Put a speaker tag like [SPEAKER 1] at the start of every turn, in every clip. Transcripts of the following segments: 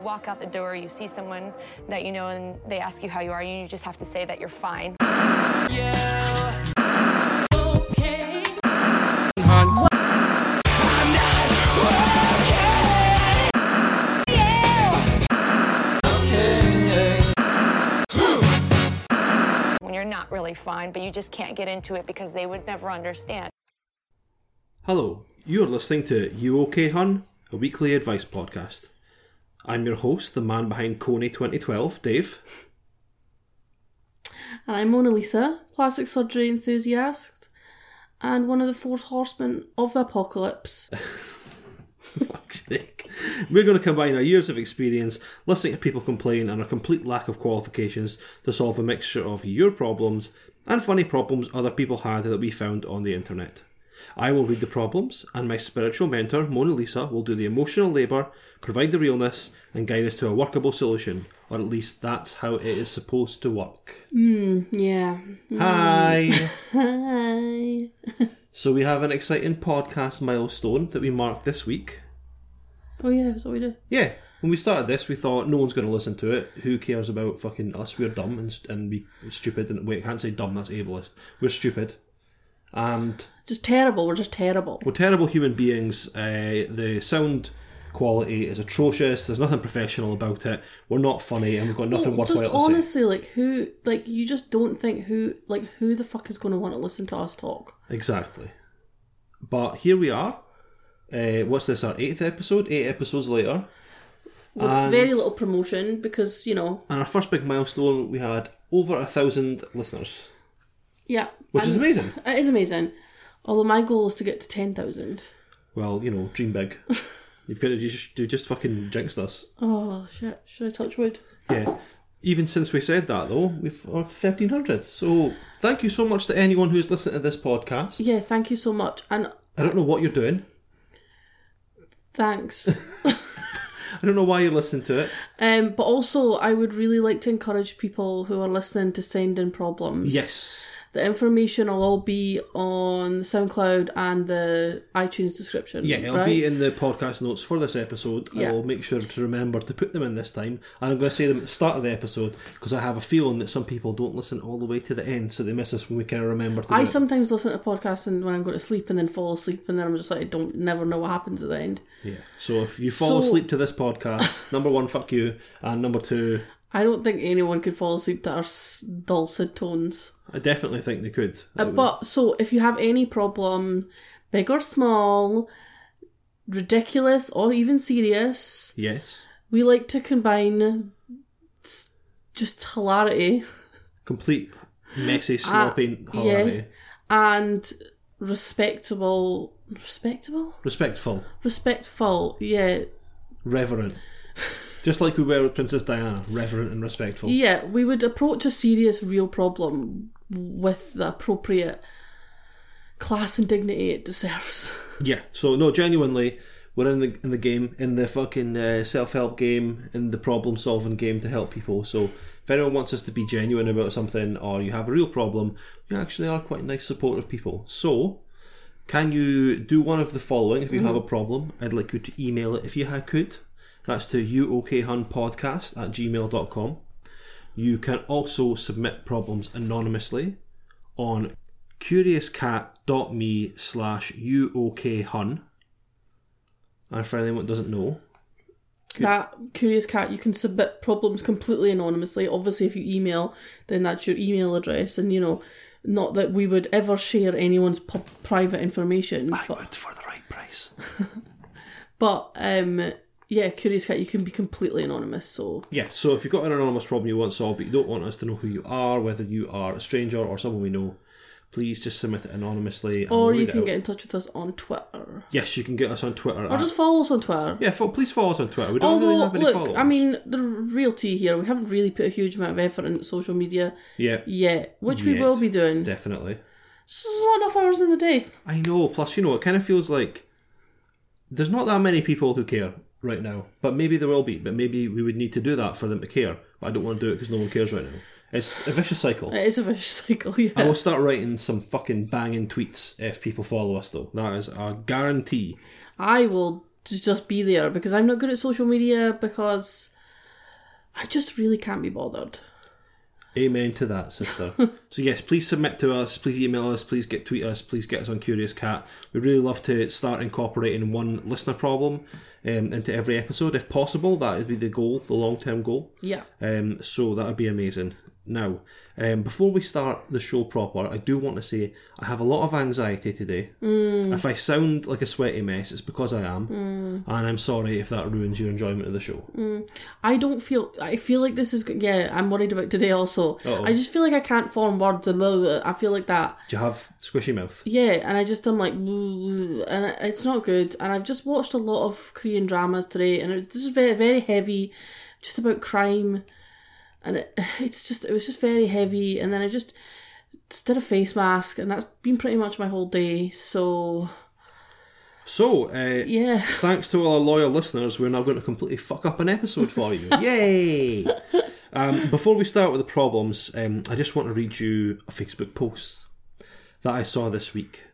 [SPEAKER 1] Walk out the door, you see someone that you know, and they ask you how you are, and you just have to say that you're fine. Yeah. Okay. When you're not really fine, but you just can't get into it because they would never understand.
[SPEAKER 2] Hello, you're listening to You OK Hun, a weekly advice podcast. I'm your host, the man behind Kony 2012, Dave.
[SPEAKER 1] And I'm Mona Lisa, plastic surgery enthusiast, and one of the four horsemen of the apocalypse.
[SPEAKER 2] fuck's sake. We're going to combine our years of experience, listening to people complain, and our complete lack of qualifications to solve a mixture of your problems and funny problems other people had that we found on the internet. I will read the problems, and my spiritual mentor, Mona Lisa, will do the emotional labour, provide the realness, and guide us to a workable solution. Or at least that's how it is supposed to work.
[SPEAKER 1] Mm, yeah.
[SPEAKER 2] Hi.
[SPEAKER 1] Hmm.
[SPEAKER 2] Hi. so we have an exciting podcast milestone that we marked this week.
[SPEAKER 1] Oh yeah, that's what we do.
[SPEAKER 2] Yeah. When we started this, we thought no one's going to listen to it. Who cares about fucking us? We're dumb and, and we stupid. And wait, I can't say dumb. That's ableist. We're stupid and
[SPEAKER 1] just terrible. We're just terrible. We're
[SPEAKER 2] terrible human beings. Uh, the sound quality is atrocious. There's nothing professional about it. We're not funny, and we've got nothing well, oh, worthwhile. Just
[SPEAKER 1] honestly, like who, like you just don't think who, like who the fuck is going to want to listen to us talk?
[SPEAKER 2] Exactly. But here we are. Uh, what's this? Our eighth episode. Eight episodes later.
[SPEAKER 1] With and, very little promotion because you know.
[SPEAKER 2] And our first big milestone, we had over a thousand listeners.
[SPEAKER 1] Yeah.
[SPEAKER 2] Which is amazing.
[SPEAKER 1] It is amazing. Although my goal is to get to 10,000.
[SPEAKER 2] Well, you know, dream big. You've got to just, just fucking jinx us.
[SPEAKER 1] Oh, shit. Should I touch wood?
[SPEAKER 2] Yeah. Even since we said that, though, we've got 1,300. So thank you so much to anyone who's listened to this podcast.
[SPEAKER 1] Yeah, thank you so much. And I
[SPEAKER 2] don't know what you're doing.
[SPEAKER 1] Thanks.
[SPEAKER 2] I don't know why you listen to it.
[SPEAKER 1] Um, but also, I would really like to encourage people who are listening to send in problems.
[SPEAKER 2] Yes.
[SPEAKER 1] The information will all be on SoundCloud and the iTunes description.
[SPEAKER 2] Yeah, it'll
[SPEAKER 1] right?
[SPEAKER 2] be in the podcast notes for this episode. Yeah. I will make sure to remember to put them in this time. And I'm going to say them at the start of the episode because I have a feeling that some people don't listen all the way to the end, so they miss us when we kind of remember. I
[SPEAKER 1] sometimes listen to podcasts and when I'm going to sleep and then fall asleep, and then I'm just like, I don't never know what happens at the end.
[SPEAKER 2] Yeah. So if you fall so, asleep to this podcast, number one, fuck you, and number two,
[SPEAKER 1] I don't think anyone could fall asleep to our dulcet tones.
[SPEAKER 2] I definitely think they could.
[SPEAKER 1] Uh, but so if you have any problem, big or small, ridiculous or even serious,
[SPEAKER 2] yes,
[SPEAKER 1] we like to combine just hilarity
[SPEAKER 2] complete messy, ah, sloppy hilarity. yeah.
[SPEAKER 1] and respectable, respectable,
[SPEAKER 2] respectful,
[SPEAKER 1] respectful, yeah,
[SPEAKER 2] reverent, Just like we were with Princess Diana, reverent and respectful.
[SPEAKER 1] Yeah, we would approach a serious, real problem with the appropriate class and dignity it deserves.
[SPEAKER 2] Yeah. So no, genuinely, we're in the in the game, in the fucking uh, self help game, in the problem solving game to help people. So if anyone wants us to be genuine about something, or you have a real problem, we actually are quite nice, supportive people. So. Can you do one of the following if you mm-hmm. have a problem? I'd like you to email it if you could. That's to uokhunpodcast at gmail.com. You can also submit problems anonymously on curiouscat.me slash uokhun. And for anyone that doesn't know,
[SPEAKER 1] that curious cat you can submit problems completely anonymously obviously if you email then that's your email address and you know not that we would ever share anyone's p- private information
[SPEAKER 2] I but, would for the right price
[SPEAKER 1] but um yeah, Curious Cat, you can be completely anonymous, so.
[SPEAKER 2] Yeah, so if you've got an anonymous problem you want solved, but you don't want us to know who you are, whether you are a stranger or someone we know, please just submit it anonymously.
[SPEAKER 1] Or you can get in touch with us on Twitter.
[SPEAKER 2] Yes, you can get us on Twitter. Or
[SPEAKER 1] at... just follow us on Twitter.
[SPEAKER 2] Yeah, fo- please follow us on Twitter. We don't Although, really have any look, followers. I
[SPEAKER 1] mean, the real tea here, we haven't really put a huge amount of effort into social media
[SPEAKER 2] yeah.
[SPEAKER 1] yet, which yet. we will be doing.
[SPEAKER 2] Definitely.
[SPEAKER 1] It's not enough hours in the day.
[SPEAKER 2] I know, plus, you know, it kind of feels like there's not that many people who care right now. But maybe there will be. But maybe we would need to do that for them to care. But I don't want to do it because no one cares right now. It's a vicious cycle.
[SPEAKER 1] It is a vicious cycle. Yeah. I
[SPEAKER 2] will start writing some fucking banging tweets if people follow us, though. That is a guarantee.
[SPEAKER 1] I will just be there because I'm not good at social media because I just really can't be bothered.
[SPEAKER 2] Amen to that, sister. so yes, please submit to us. Please email us. Please get tweet us. Please get us on Curious Cat. We really love to start incorporating one listener problem um, into every episode if possible. That would be the goal, the long term goal.
[SPEAKER 1] Yeah.
[SPEAKER 2] Um, so that would be amazing. Now, um, before we start the show proper, I do want to say I have a lot of anxiety today.
[SPEAKER 1] Mm.
[SPEAKER 2] If I sound like a sweaty mess, it's because I am, mm. and I'm sorry if that ruins your enjoyment of the show.
[SPEAKER 1] Mm. I don't feel. I feel like this is. Yeah, I'm worried about today also. Uh-oh. I just feel like I can't form words. And blah, blah, I feel like that.
[SPEAKER 2] Do you have squishy mouth?
[SPEAKER 1] Yeah, and I just am like, and it's not good. And I've just watched a lot of Korean dramas today, and it's just very, very heavy, just about crime and it, it's just it was just very heavy and then i just, just did a face mask and that's been pretty much my whole day so
[SPEAKER 2] so uh, yeah thanks to all our loyal listeners we're now going to completely fuck up an episode for you yay um, before we start with the problems um, i just want to read you a facebook post that i saw this week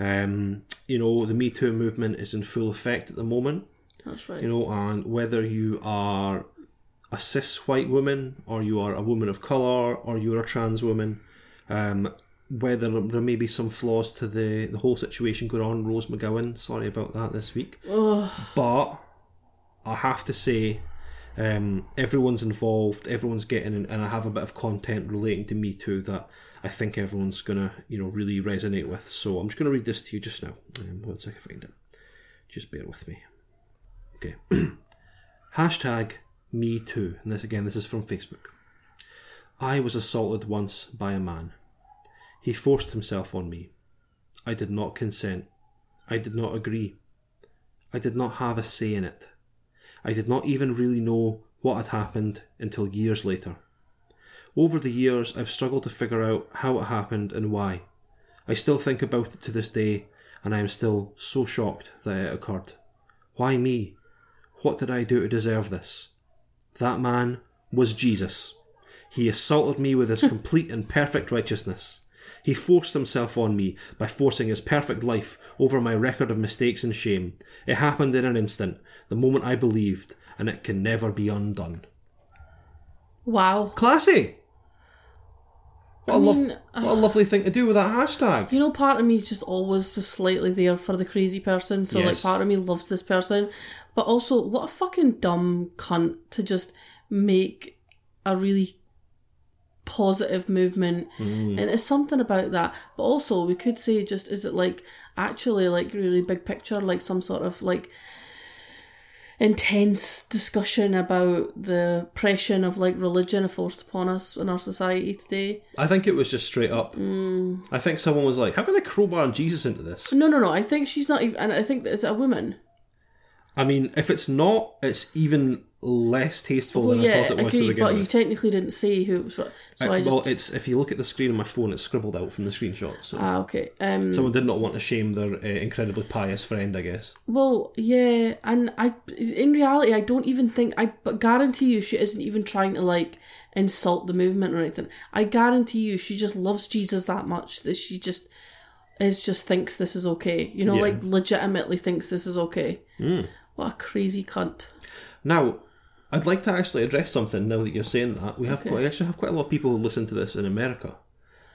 [SPEAKER 2] um, you know the me too movement is in full effect at the moment
[SPEAKER 1] that's right
[SPEAKER 2] you know and whether you are a cis white woman, or you are a woman of color, or you're a trans woman. Um, whether there may be some flaws to the, the whole situation going on, Rose McGowan, sorry about that this week. Ugh. But I have to say, um, everyone's involved, everyone's getting, in, and I have a bit of content relating to me too that I think everyone's gonna, you know, really resonate with. So I'm just gonna read this to you just now. Um, once I can find it, just bear with me. Okay. Hashtag me too. And this again, this is from Facebook. I was assaulted once by a man. He forced himself on me. I did not consent. I did not agree. I did not have a say in it. I did not even really know what had happened until years later. Over the years, I've struggled to figure out how it happened and why. I still think about it to this day, and I am still so shocked that it occurred. Why me? What did I do to deserve this? That man was Jesus. He assaulted me with his complete and perfect righteousness. He forced himself on me by forcing his perfect life over my record of mistakes and shame. It happened in an instant, the moment I believed, and it can never be undone.
[SPEAKER 1] Wow.
[SPEAKER 2] Classy! What, mean, what a lovely thing to do with that hashtag.
[SPEAKER 1] You know, part of me is just always just slightly there for the crazy person. So, yes. like, part of me loves this person, but also, what a fucking dumb cunt to just make a really positive movement. Mm. And it's something about that. But also, we could say just is it like actually like really big picture, like some sort of like intense discussion about the oppression of like religion forced upon us in our society today.
[SPEAKER 2] I think it was just straight up. Mm. I think someone was like, "How can I crowbar Jesus into this?"
[SPEAKER 1] No, no, no. I think she's not even. And I think it's a woman.
[SPEAKER 2] I mean, if it's not, it's even less tasteful well, than yeah, I thought it was
[SPEAKER 1] agree,
[SPEAKER 2] to
[SPEAKER 1] but with. you technically didn't see who it was. So
[SPEAKER 2] I, uh, I just... Well, it's if you look at the screen on my phone, it's scribbled out from the screenshot.
[SPEAKER 1] So ah, okay.
[SPEAKER 2] Um, someone did not want to shame their uh, incredibly pious friend, I guess.
[SPEAKER 1] Well, yeah, and I, in reality, I don't even think I, but guarantee you, she isn't even trying to like insult the movement or anything. I guarantee you, she just loves Jesus that much that she just is just thinks this is okay. You know, yeah. like legitimately thinks this is okay. Mm. What a crazy cunt.
[SPEAKER 2] Now, I'd like to actually address something now that you're saying that. We have okay. quite, we actually have quite a lot of people who listen to this in America.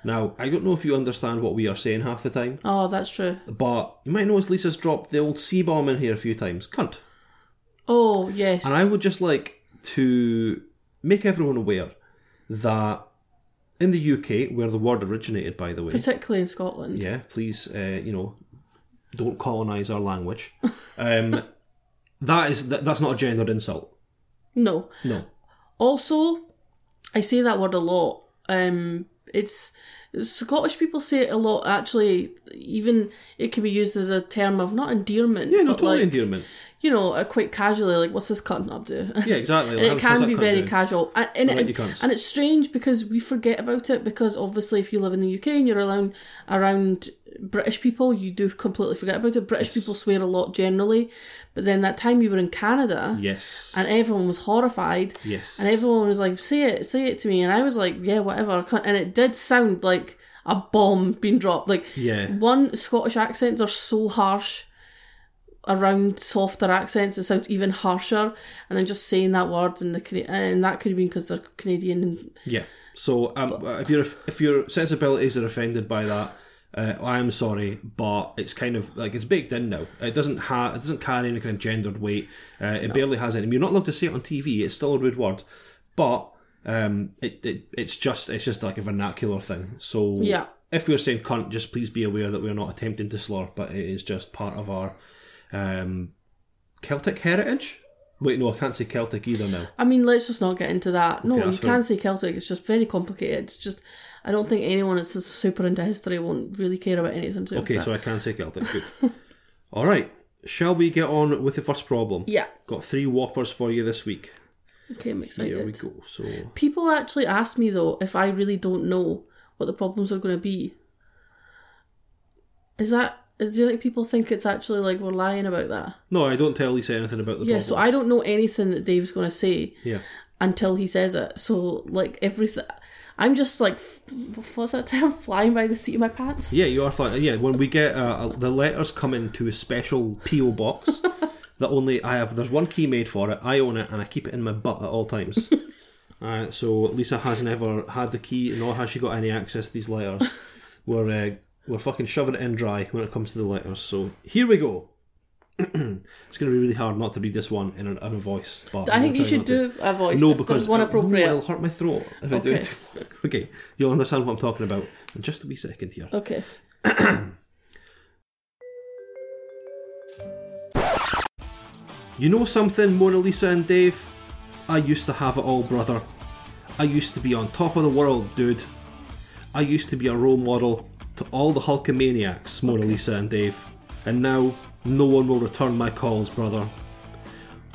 [SPEAKER 2] Now, I don't know if you understand what we are saying half the time.
[SPEAKER 1] Oh, that's true.
[SPEAKER 2] But you might notice Lisa's dropped the old C bomb in here a few times. Cunt.
[SPEAKER 1] Oh, yes.
[SPEAKER 2] And I would just like to make everyone aware that in the UK, where the word originated, by the way,
[SPEAKER 1] particularly in Scotland.
[SPEAKER 2] Yeah, please, uh, you know, don't colonise our language. Um, that is that, that's not a gendered insult.
[SPEAKER 1] No.
[SPEAKER 2] No.
[SPEAKER 1] Also, I say that word a lot. Um, it's Scottish people say it a lot. Actually, even it can be used as a term of not endearment.
[SPEAKER 2] Yeah,
[SPEAKER 1] not
[SPEAKER 2] totally
[SPEAKER 1] like,
[SPEAKER 2] endearment.
[SPEAKER 1] You know, uh, quite casually, like "What's this cunt up do?
[SPEAKER 2] Yeah, exactly.
[SPEAKER 1] Like, it can be very doing? casual, and, and, and, and, it's strange because we forget about it because obviously, if you live in the UK and you're around around British people, you do completely forget about it. British yes. people swear a lot generally, but then that time you were in Canada,
[SPEAKER 2] yes,
[SPEAKER 1] and everyone was horrified,
[SPEAKER 2] yes,
[SPEAKER 1] and everyone was like, "Say it, say it to me," and I was like, "Yeah, whatever," and it did sound like a bomb being dropped. Like,
[SPEAKER 2] yeah,
[SPEAKER 1] one Scottish accents are so harsh around softer accents, it sounds even harsher, and then just saying that word and the and that could have been because they're Canadian and
[SPEAKER 2] yeah. So um, but, if your if your sensibilities are offended by that, uh, I'm sorry, but it's kind of like it's baked in now. It doesn't have it doesn't carry any kind of gendered weight. Uh, it no. barely has any. You're not allowed to say it on TV. It's still a rude word, but um, it, it it's just it's just like a vernacular thing. So
[SPEAKER 1] yeah.
[SPEAKER 2] if we are saying cunt, just please be aware that we're not attempting to slur, but it is just part of our um, Celtic heritage. Wait, no, I can't say Celtic either now.
[SPEAKER 1] I mean, let's just not get into that. No, okay, you can say Celtic. It's just very complicated. It's just I don't think anyone that's super into history won't really care about anything to
[SPEAKER 2] Okay, so that. I can say Celtic. Good. All right. Shall we get on with the first problem?
[SPEAKER 1] Yeah.
[SPEAKER 2] Got three whoppers for you this week.
[SPEAKER 1] Okay, I'm excited.
[SPEAKER 2] Here we go. So
[SPEAKER 1] People actually ask me though if I really don't know what the problems are going to be. Is that? do you think people think it's actually like we're lying about that?
[SPEAKER 2] no, I don't tell Lisa anything about the.
[SPEAKER 1] yeah.
[SPEAKER 2] So
[SPEAKER 1] I don't know anything that Dave's going to say
[SPEAKER 2] Yeah.
[SPEAKER 1] until he says it. So like everything, I'm just like, what was that term? Flying by the seat of my pants.
[SPEAKER 2] Yeah, you are flying. Yeah, when we get uh, uh the letters come into a special PO box that only I have. There's one key made for it. I own it, and I keep it in my butt at all times. uh, so Lisa has never had the key, nor has she got any access to these letters. we're uh, we're fucking shoving it in dry when it comes to the letters. So here we go. it's going to be really hard not to read this one in a, in a voice. But
[SPEAKER 1] I think you should do to. a voice. No, because one appropriate. It, will
[SPEAKER 2] hurt my throat if okay. I do it. Okay, you'll understand what I'm talking about in just a wee second here.
[SPEAKER 1] Okay.
[SPEAKER 2] you know something, Mona Lisa and Dave? I used to have it all, brother. I used to be on top of the world, dude. I used to be a role model to all the Hulkamaniacs, Mona okay. Lisa and Dave. And now, no one will return my calls, brother.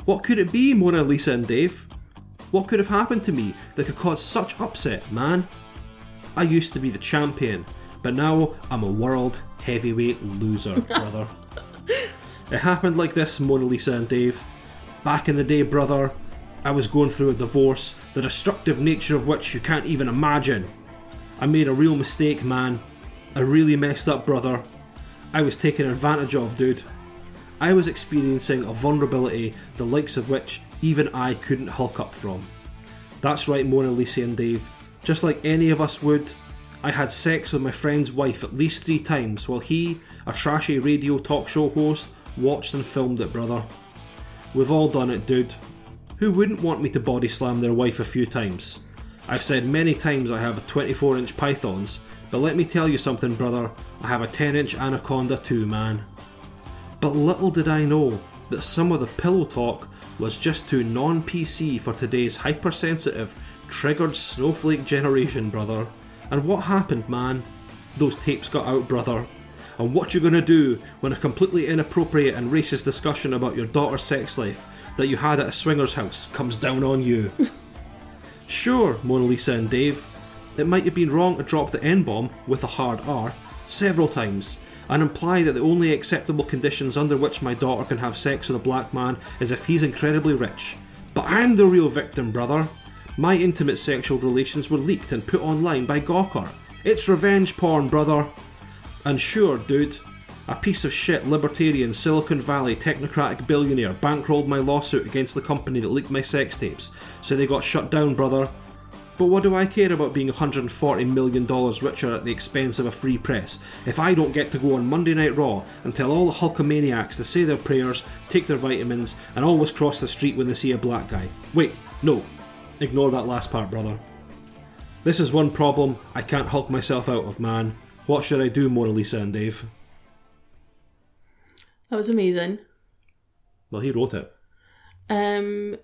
[SPEAKER 2] What could it be, Mona Lisa and Dave? What could have happened to me that could cause such upset, man? I used to be the champion, but now I'm a world heavyweight loser, brother. it happened like this, Mona Lisa and Dave. Back in the day, brother, I was going through a divorce, the destructive nature of which you can't even imagine. I made a real mistake, man. I really messed up, brother. I was taken advantage of, dude. I was experiencing a vulnerability the likes of which even I couldn't hulk up from. That's right, Mona, Lisa, and Dave. Just like any of us would, I had sex with my friend's wife at least three times while he, a trashy radio talk show host, watched and filmed it, brother. We've all done it, dude. Who wouldn't want me to body slam their wife a few times? I've said many times I have a 24 inch pythons, but let me tell you something, brother, I have a 10 inch anaconda too, man. But little did I know that some of the pillow talk was just too non PC for today's hypersensitive, triggered snowflake generation, brother. And what happened, man? Those tapes got out, brother. And what you gonna do when a completely inappropriate and racist discussion about your daughter's sex life that you had at a swinger's house comes down on you? sure, Mona Lisa and Dave, it might have been wrong to drop the N bomb with a hard R several times, and imply that the only acceptable conditions under which my daughter can have sex with a black man is if he's incredibly rich. But I'm the real victim, brother. My intimate sexual relations were leaked and put online by Gawker. It's revenge porn, brother. And sure, dude, a piece of shit libertarian Silicon Valley technocratic billionaire bankrolled my lawsuit against the company that leaked my sex tapes, so they got shut down, brother. But what do I care about being $140 million richer at the expense of a free press if I don't get to go on Monday Night Raw and tell all the Hulkamaniacs to say their prayers, take their vitamins, and always cross the street when they see a black guy? Wait, no. Ignore that last part, brother. This is one problem I can't hulk myself out of, man. What should I do, Mona Lisa and Dave?
[SPEAKER 1] That was amazing.
[SPEAKER 2] Well, he wrote it.
[SPEAKER 1] Um,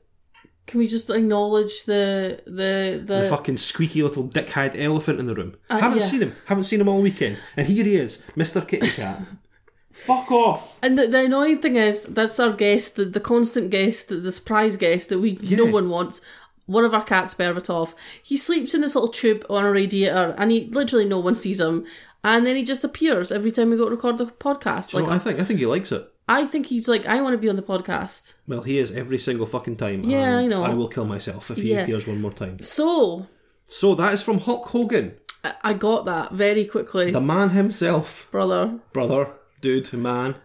[SPEAKER 1] can we just acknowledge the the the,
[SPEAKER 2] the fucking squeaky little dickhead elephant in the room? Uh, haven't yeah. seen him. Haven't seen him all weekend, and here he is, Mister Kitty Cat. Fuck off!
[SPEAKER 1] And the, the, annoying thing is, that's our guest, the, the constant guest, the surprise guest that we yeah. no one wants. One of our cats, Berbatov, he sleeps in this little tube on a radiator, and he literally no one sees him. And then he just appears every time we go to record the podcast.
[SPEAKER 2] Do like, I think I think he likes it.
[SPEAKER 1] I think he's like, I want to be on the podcast.
[SPEAKER 2] Well, he is every single fucking time. Yeah, I know. I will kill myself if he Yeah. appears one more time.
[SPEAKER 1] So
[SPEAKER 2] So that is from Hulk Hogan,
[SPEAKER 1] I- got that very quickly,
[SPEAKER 2] the man himself,
[SPEAKER 1] brother.
[SPEAKER 2] brother, dude, man,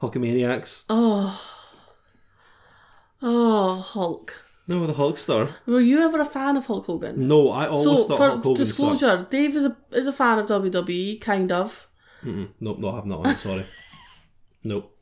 [SPEAKER 2] Hulkamaniacs.
[SPEAKER 1] Oh, oh, Hulk.
[SPEAKER 2] No, the Hulkster.
[SPEAKER 1] Were you ever a fan of Hulk Hogan?
[SPEAKER 2] No, I always so, thought Hulk for Hogan disclosure, sucked.
[SPEAKER 1] Dave is a is a fan of WWE, kind
[SPEAKER 2] of. Nope, no, I have not. I'm sorry. nope.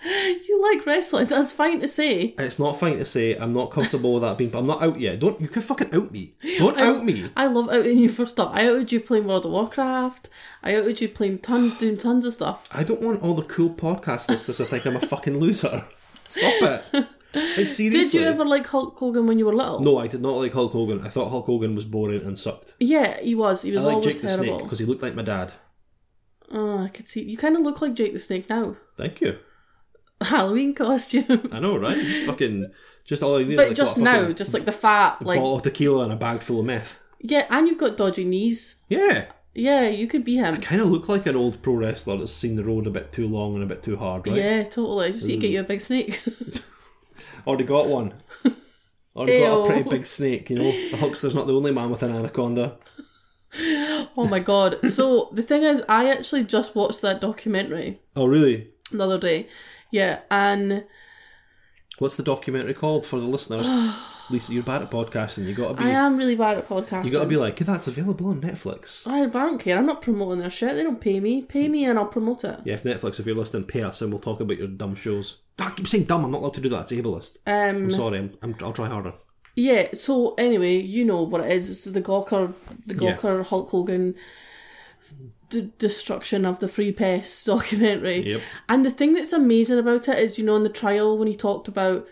[SPEAKER 1] you like wrestling. That's fine to say.
[SPEAKER 2] It's not fine to say. I'm not comfortable with that being. But I'm not out yet. Don't you can fucking out me. Don't I, out me.
[SPEAKER 1] I love outing you for stuff. I outed you playing World of Warcraft. I outed you playing ton, doing tons of stuff.
[SPEAKER 2] I don't want all the cool podcast listeners to think I'm a fucking loser. Stop it. Like seriously.
[SPEAKER 1] Did you ever like Hulk Hogan when you were little?
[SPEAKER 2] No, I did not like Hulk Hogan. I thought Hulk Hogan was boring and sucked.
[SPEAKER 1] Yeah, he was. He was I like always Jake terrible. the Snake
[SPEAKER 2] because he looked like my dad.
[SPEAKER 1] Oh, I could see. You kind of look like Jake the Snake now.
[SPEAKER 2] Thank you.
[SPEAKER 1] Halloween costume.
[SPEAKER 2] I know, right? Just fucking, just all you need.
[SPEAKER 1] But like, just now, just like the fat, like
[SPEAKER 2] bottle of tequila and a bag full of meth.
[SPEAKER 1] Yeah, and you've got dodgy knees.
[SPEAKER 2] Yeah.
[SPEAKER 1] Yeah, you could be him. I
[SPEAKER 2] kind of look like an old pro wrestler that's seen the road a bit too long and a bit too hard, right?
[SPEAKER 1] Yeah, totally. Just mm. you get you a big snake.
[SPEAKER 2] Already got one. Already got a pretty big snake. You know, the Hulkster's not the only man with an anaconda.
[SPEAKER 1] oh my god! So the thing is, I actually just watched that documentary.
[SPEAKER 2] Oh really?
[SPEAKER 1] The other day, yeah, and
[SPEAKER 2] what's the documentary called for the listeners? Lisa, you're bad at podcasting. You gotta be. I
[SPEAKER 1] am really bad at podcasting.
[SPEAKER 2] You gotta be like, yeah, that's available on Netflix.
[SPEAKER 1] I, I don't care. I'm not promoting their shit. They don't pay me. Pay me and I'll promote it.
[SPEAKER 2] Yeah, if Netflix, if you're listening, pay us and we'll talk about your dumb shows. I keep saying dumb. I'm not allowed to do that. It's ableist. Um, I'm sorry. I'm, I'm, I'll try harder.
[SPEAKER 1] Yeah. So anyway, you know what it is. It's the Gawker, the Gawker Hulk Hogan d- destruction of the Free Press documentary. Yep. And the thing that's amazing about it is, you know, in the trial when he talked about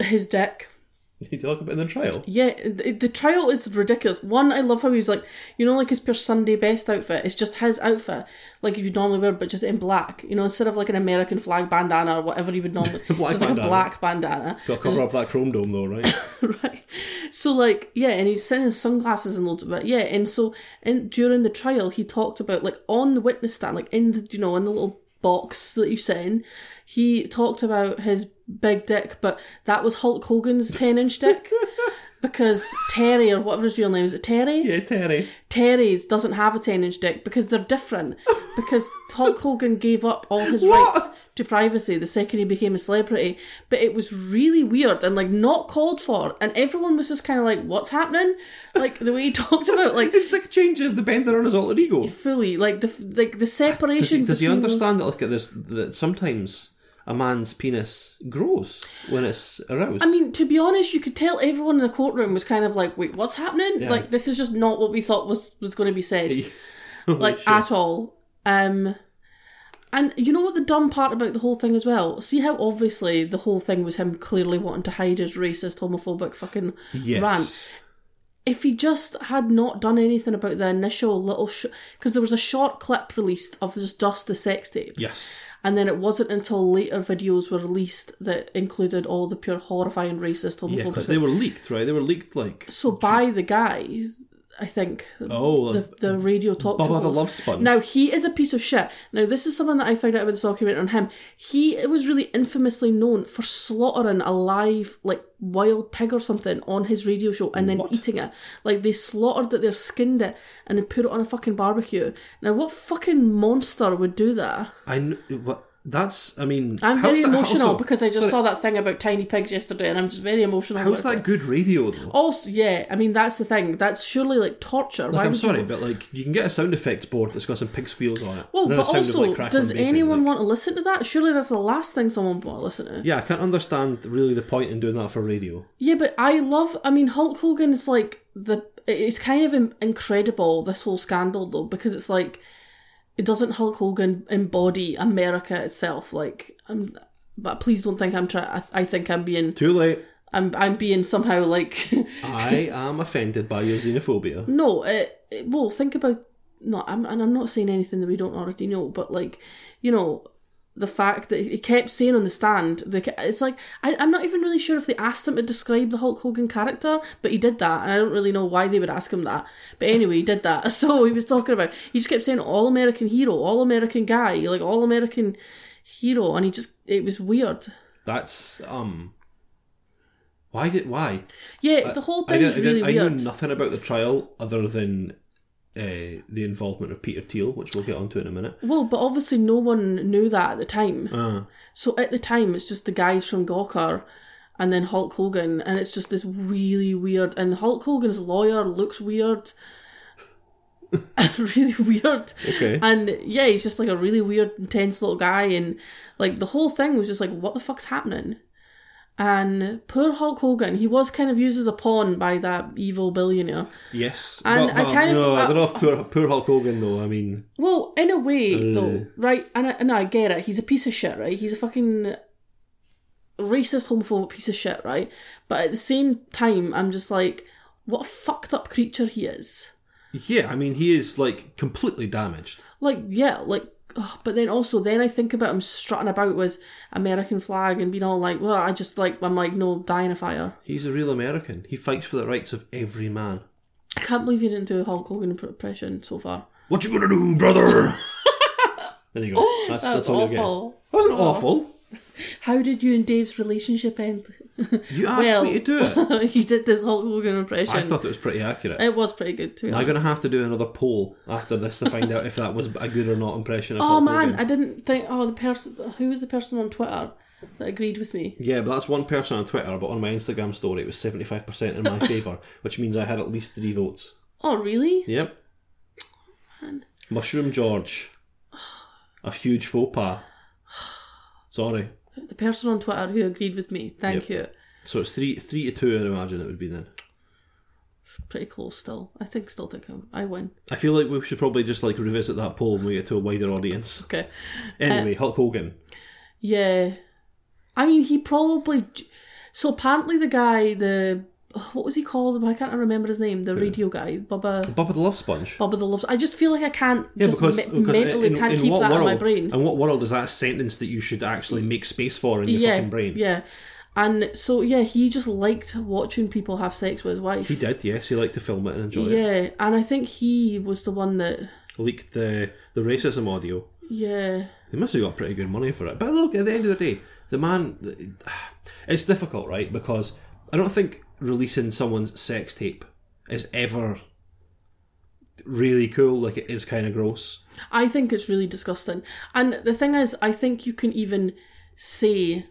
[SPEAKER 1] his dick
[SPEAKER 2] He talked look a bit in the trial.
[SPEAKER 1] Yeah, the, the trial is ridiculous. One, I love how he's like, you know, like his pure Sunday best outfit. It's just his outfit, like you normally wear, but just in black. You know, instead of like an American flag bandana or whatever you would normally, black just bandana. a black bandana.
[SPEAKER 2] Got to cover up that chrome dome though, right? right.
[SPEAKER 1] So like, yeah, and he's sending sunglasses and loads of it. Yeah, and so and during the trial, he talked about like on the witness stand, like in the, you know in the little box that you sit in, he talked about his big dick, but that was Hulk Hogan's 10 inch dick. because Terry or whatever his real name is, it Terry?
[SPEAKER 2] Yeah, Terry. Terry
[SPEAKER 1] doesn't have a 10 inch dick because they're different. Because Hulk Hogan gave up all his what? rights to privacy the second he became a celebrity. But it was really weird and like not called for. And everyone was just kind of like, what's happening? Like the way he talked about like.
[SPEAKER 2] His dick changes depending on his alter ego.
[SPEAKER 1] Fully. Like the, like the separation.
[SPEAKER 2] Does he, does
[SPEAKER 1] he
[SPEAKER 2] understand those... that, look at this, that sometimes a man's penis grows when it's aroused. I
[SPEAKER 1] mean, to be honest, you could tell everyone in the courtroom was kind of like, "Wait, what's happening? Yeah. Like, this is just not what we thought was was going to be said, like at all." Um, and you know what the dumb part about the whole thing as well? See how obviously the whole thing was him clearly wanting to hide his racist, homophobic fucking yes. rant. If he just had not done anything about the initial little, because sh- there was a short clip released of just just the sex tape.
[SPEAKER 2] Yes.
[SPEAKER 1] And then it wasn't until later videos were released that included all the pure horrifying racist homophobic. Yeah,
[SPEAKER 2] because they were leaked, right? They were leaked like.
[SPEAKER 1] So by the guy I think. Oh, the, uh, the radio talk
[SPEAKER 2] show. the Love Sponge.
[SPEAKER 1] Now he is a piece of shit. Now this is something that I found out about this documentary on him. He was really infamously known for slaughtering a live like wild pig or something on his radio show and then what? eating it. Like they slaughtered it, they skinned it, and they put it on a fucking barbecue. Now what fucking monster would do that?
[SPEAKER 2] I know what that's, I mean, I'm very that,
[SPEAKER 1] emotional
[SPEAKER 2] also,
[SPEAKER 1] because I just sorry, saw that thing about tiny pigs yesterday, and I'm just very emotional. How's
[SPEAKER 2] that it. good radio though?
[SPEAKER 1] Also, yeah, I mean that's the thing. That's surely like torture. Like, Why
[SPEAKER 2] I'm sorry, you... but like you can get a sound effects board that's got some pig squeals on
[SPEAKER 1] it. Well, but also, of, like, does anyone like... want to listen to that? Surely that's the last thing someone want to listen to.
[SPEAKER 2] Yeah, I can't understand really the point in doing that for radio.
[SPEAKER 1] Yeah, but I love. I mean, Hulk Hogan is like the. It's kind of incredible this whole scandal though because it's like it doesn't Hulk Hogan embody America itself? Like, I'm, but please don't think I'm trying. I, I think I'm being
[SPEAKER 2] too late.
[SPEAKER 1] I'm I'm being somehow like
[SPEAKER 2] I am offended by your xenophobia.
[SPEAKER 1] No, it, uh, it, well, think about no, I'm, and I'm not saying anything that we don't already know, but like, you know, the fact that he kept saying on the stand, it's like I, am not even really sure if they asked him to describe the Hulk Hogan character, but he did that, and I don't really know why they would ask him that. But anyway, he did that. So he was talking about he just kept saying all American hero, all American guy, like all American hero, and he just it was weird.
[SPEAKER 2] That's um. Why did why?
[SPEAKER 1] Yeah, I, the whole thing really I, I know
[SPEAKER 2] nothing about the trial other than uh, the involvement of Peter Thiel, which we'll get onto in a minute.
[SPEAKER 1] Well, but obviously no one knew that at the time. Uh. So at the time, it's just the guys from Gawker and then Hulk Hogan, and it's just this really weird. And Hulk Hogan's lawyer looks weird. really weird. Okay. And yeah, he's just like a really weird, intense little guy, and like the whole thing was just like, what the fuck's happening? And poor Hulk Hogan, he was kind of used as a pawn by that evil billionaire.
[SPEAKER 2] Yes, and but, but I kind no, of I, they're off poor, poor Hulk Hogan though. I mean,
[SPEAKER 1] well, in a way uh, though, right? And I, and I get it. He's a piece of shit, right? He's a fucking racist, homophobic piece of shit, right? But at the same time, I'm just like, what a fucked up creature he is.
[SPEAKER 2] Yeah, I mean, he is like completely damaged.
[SPEAKER 1] Like, yeah, like oh, but then also then I think about him strutting about with American flag and being all like, well, I just like I'm like no die in
[SPEAKER 2] a
[SPEAKER 1] fire.
[SPEAKER 2] He's a real American. He fights for the rights of every man.
[SPEAKER 1] I can't believe you didn't do a Hulk Hogan impression so far.
[SPEAKER 2] What you gonna do, brother? there you go. That's, that that's all awful. That wasn't oh. awful.
[SPEAKER 1] How did you and Dave's relationship end?
[SPEAKER 2] You asked well, me to do it.
[SPEAKER 1] He did this Hulk Hogan impression.
[SPEAKER 2] I thought it was pretty accurate.
[SPEAKER 1] It was pretty good too.
[SPEAKER 2] I'm going to have to do another poll after this to find out if that was a good or not impression. oh Hulk man, Hogan.
[SPEAKER 1] I didn't think. Oh, the person who was the person on Twitter that agreed with me.
[SPEAKER 2] Yeah, but that's one person on Twitter. But on my Instagram story, it was seventy five percent in my favour, which means I had at least three votes.
[SPEAKER 1] Oh really?
[SPEAKER 2] Yep. Man. Mushroom George. A huge faux pas. Sorry.
[SPEAKER 1] The person on Twitter who agreed with me. Thank yep. you.
[SPEAKER 2] So it's three three to two. imagine it would be then.
[SPEAKER 1] It's pretty close still. I think still to come. I win.
[SPEAKER 2] I feel like we should probably just like revisit that poll when we get to a wider audience.
[SPEAKER 1] Okay.
[SPEAKER 2] Anyway, um, Hulk Hogan.
[SPEAKER 1] Yeah, I mean he probably. So apparently the guy the what was he called? I can't remember his name? The radio guy, Bubba.
[SPEAKER 2] Bubba the Love Sponge.
[SPEAKER 1] Bubba the Love. Sponge. I just feel like I can't. Yeah, because, me- because mentally
[SPEAKER 2] in,
[SPEAKER 1] can't in keep that world, in my brain.
[SPEAKER 2] And what world is that a sentence that you should actually make space for in your
[SPEAKER 1] yeah,
[SPEAKER 2] fucking brain?
[SPEAKER 1] Yeah. And so yeah, he just liked watching people have sex with his wife.
[SPEAKER 2] He did, yes. He liked to film it and enjoy yeah,
[SPEAKER 1] it. Yeah, and I think he was the one that
[SPEAKER 2] leaked the the racism audio.
[SPEAKER 1] Yeah.
[SPEAKER 2] He must have got pretty good money for it. But look, at the end of the day, the man, it's difficult, right? Because I don't think releasing someone's sex tape is ever really cool. Like it is kind of gross.
[SPEAKER 1] I think it's really disgusting. And the thing is, I think you can even say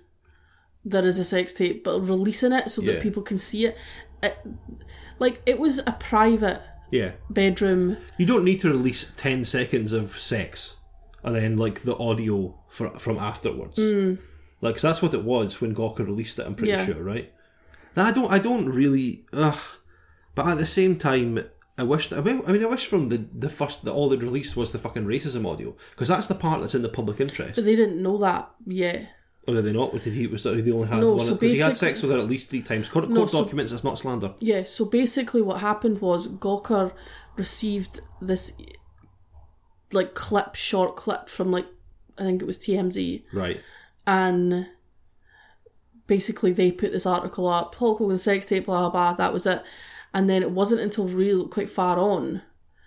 [SPEAKER 1] there is a sex tape, but releasing it so that people can see it, it, uh, like it was a private yeah bedroom.
[SPEAKER 2] You don't need to release ten seconds of sex and then like the audio for, from afterwards. Mm. Like, that's what it was when Gawker released it. I'm pretty yeah. sure, right? I don't. I don't really. Ugh. But at the same time, I wish that. Well, I mean, I wish from the the first that all they released was the fucking racism audio because that's the part that's in the public interest.
[SPEAKER 1] But they didn't know that yet.
[SPEAKER 2] Or oh, did they not? Did he was that only had no, one? Because so he had sex with her at least three times. Court, no, court so, documents. It's not slander.
[SPEAKER 1] Yeah. So basically, what happened was Gawker received this like clip, short clip from like I think it was TMZ.
[SPEAKER 2] Right.
[SPEAKER 1] And basically they put this article up, Hulk Hogan sex tape, blah, blah, blah, that was it. And then it wasn't until real quite far on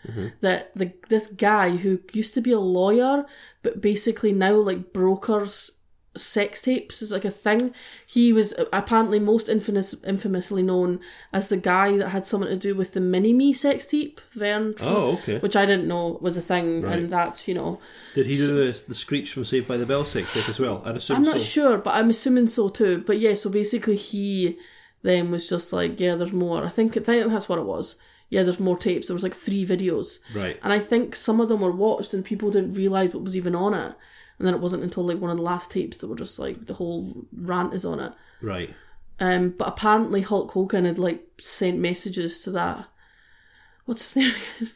[SPEAKER 1] mm-hmm. that the this guy who used to be a lawyer, but basically now like brokers sex tapes is like a thing. He was apparently most infamous, infamously known as the guy that had something to do with the Mini Me sex tape, Verne.
[SPEAKER 2] Oh,
[SPEAKER 1] okay. Which I didn't know was a thing, right. and that's you know.
[SPEAKER 2] Did he so, do the, the screech from Saved by the Bell sex tape as well?
[SPEAKER 1] i am so. not sure, but I'm assuming so too. But yeah, so basically he then was just like, yeah, there's more. I think I think that's what it was yeah, there's more tapes. There was like three videos.
[SPEAKER 2] Right.
[SPEAKER 1] And I think some of them were watched and people didn't realise what was even on it and then it wasn't until like one of the last tapes that were just like the whole rant is on it.
[SPEAKER 2] Right.
[SPEAKER 1] Um, but apparently Hulk Hogan had like sent messages to that. What's his name again?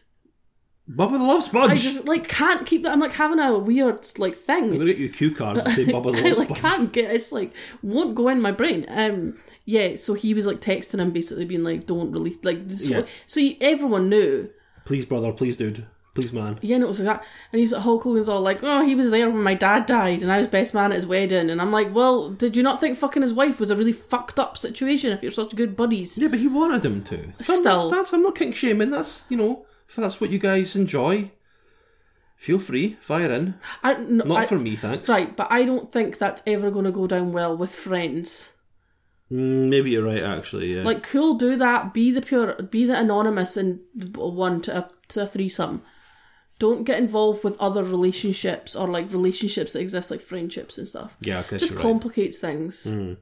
[SPEAKER 2] Bubba the Love Sponge.
[SPEAKER 1] I just like can't keep that. I'm like having a weird like thing. I'm
[SPEAKER 2] gonna get your cue card and say Bubba the Love
[SPEAKER 1] Sponge. I like, can't get it's like won't go in my brain. Um, yeah. So he was like texting him basically being like, "Don't release like." So, yeah. so everyone knew.
[SPEAKER 2] Please, brother. Please, dude. Please, man. Yeah,
[SPEAKER 1] and it was like that. And he's Hulk Hogan's all like, oh, he was there when my dad died, and I was best man at his wedding. And I'm like, well, did you not think fucking his wife was a really fucked up situation if you're such good buddies?
[SPEAKER 2] Yeah, but he wanted him to. Still, I'm that's I'm not kink shaming. That's you know, if that's what you guys enjoy, feel free, fire in.
[SPEAKER 1] I, no,
[SPEAKER 2] not
[SPEAKER 1] I,
[SPEAKER 2] for me, thanks.
[SPEAKER 1] Right, but I don't think that's ever going to go down well with friends.
[SPEAKER 2] Mm, maybe you're right, actually. Yeah.
[SPEAKER 1] Like, cool, do that. Be the pure, be the anonymous and one to a to a threesome don't get involved with other relationships or like relationships that exist, like friendships and stuff.
[SPEAKER 2] Yeah, I just
[SPEAKER 1] complicates right. things. Mm.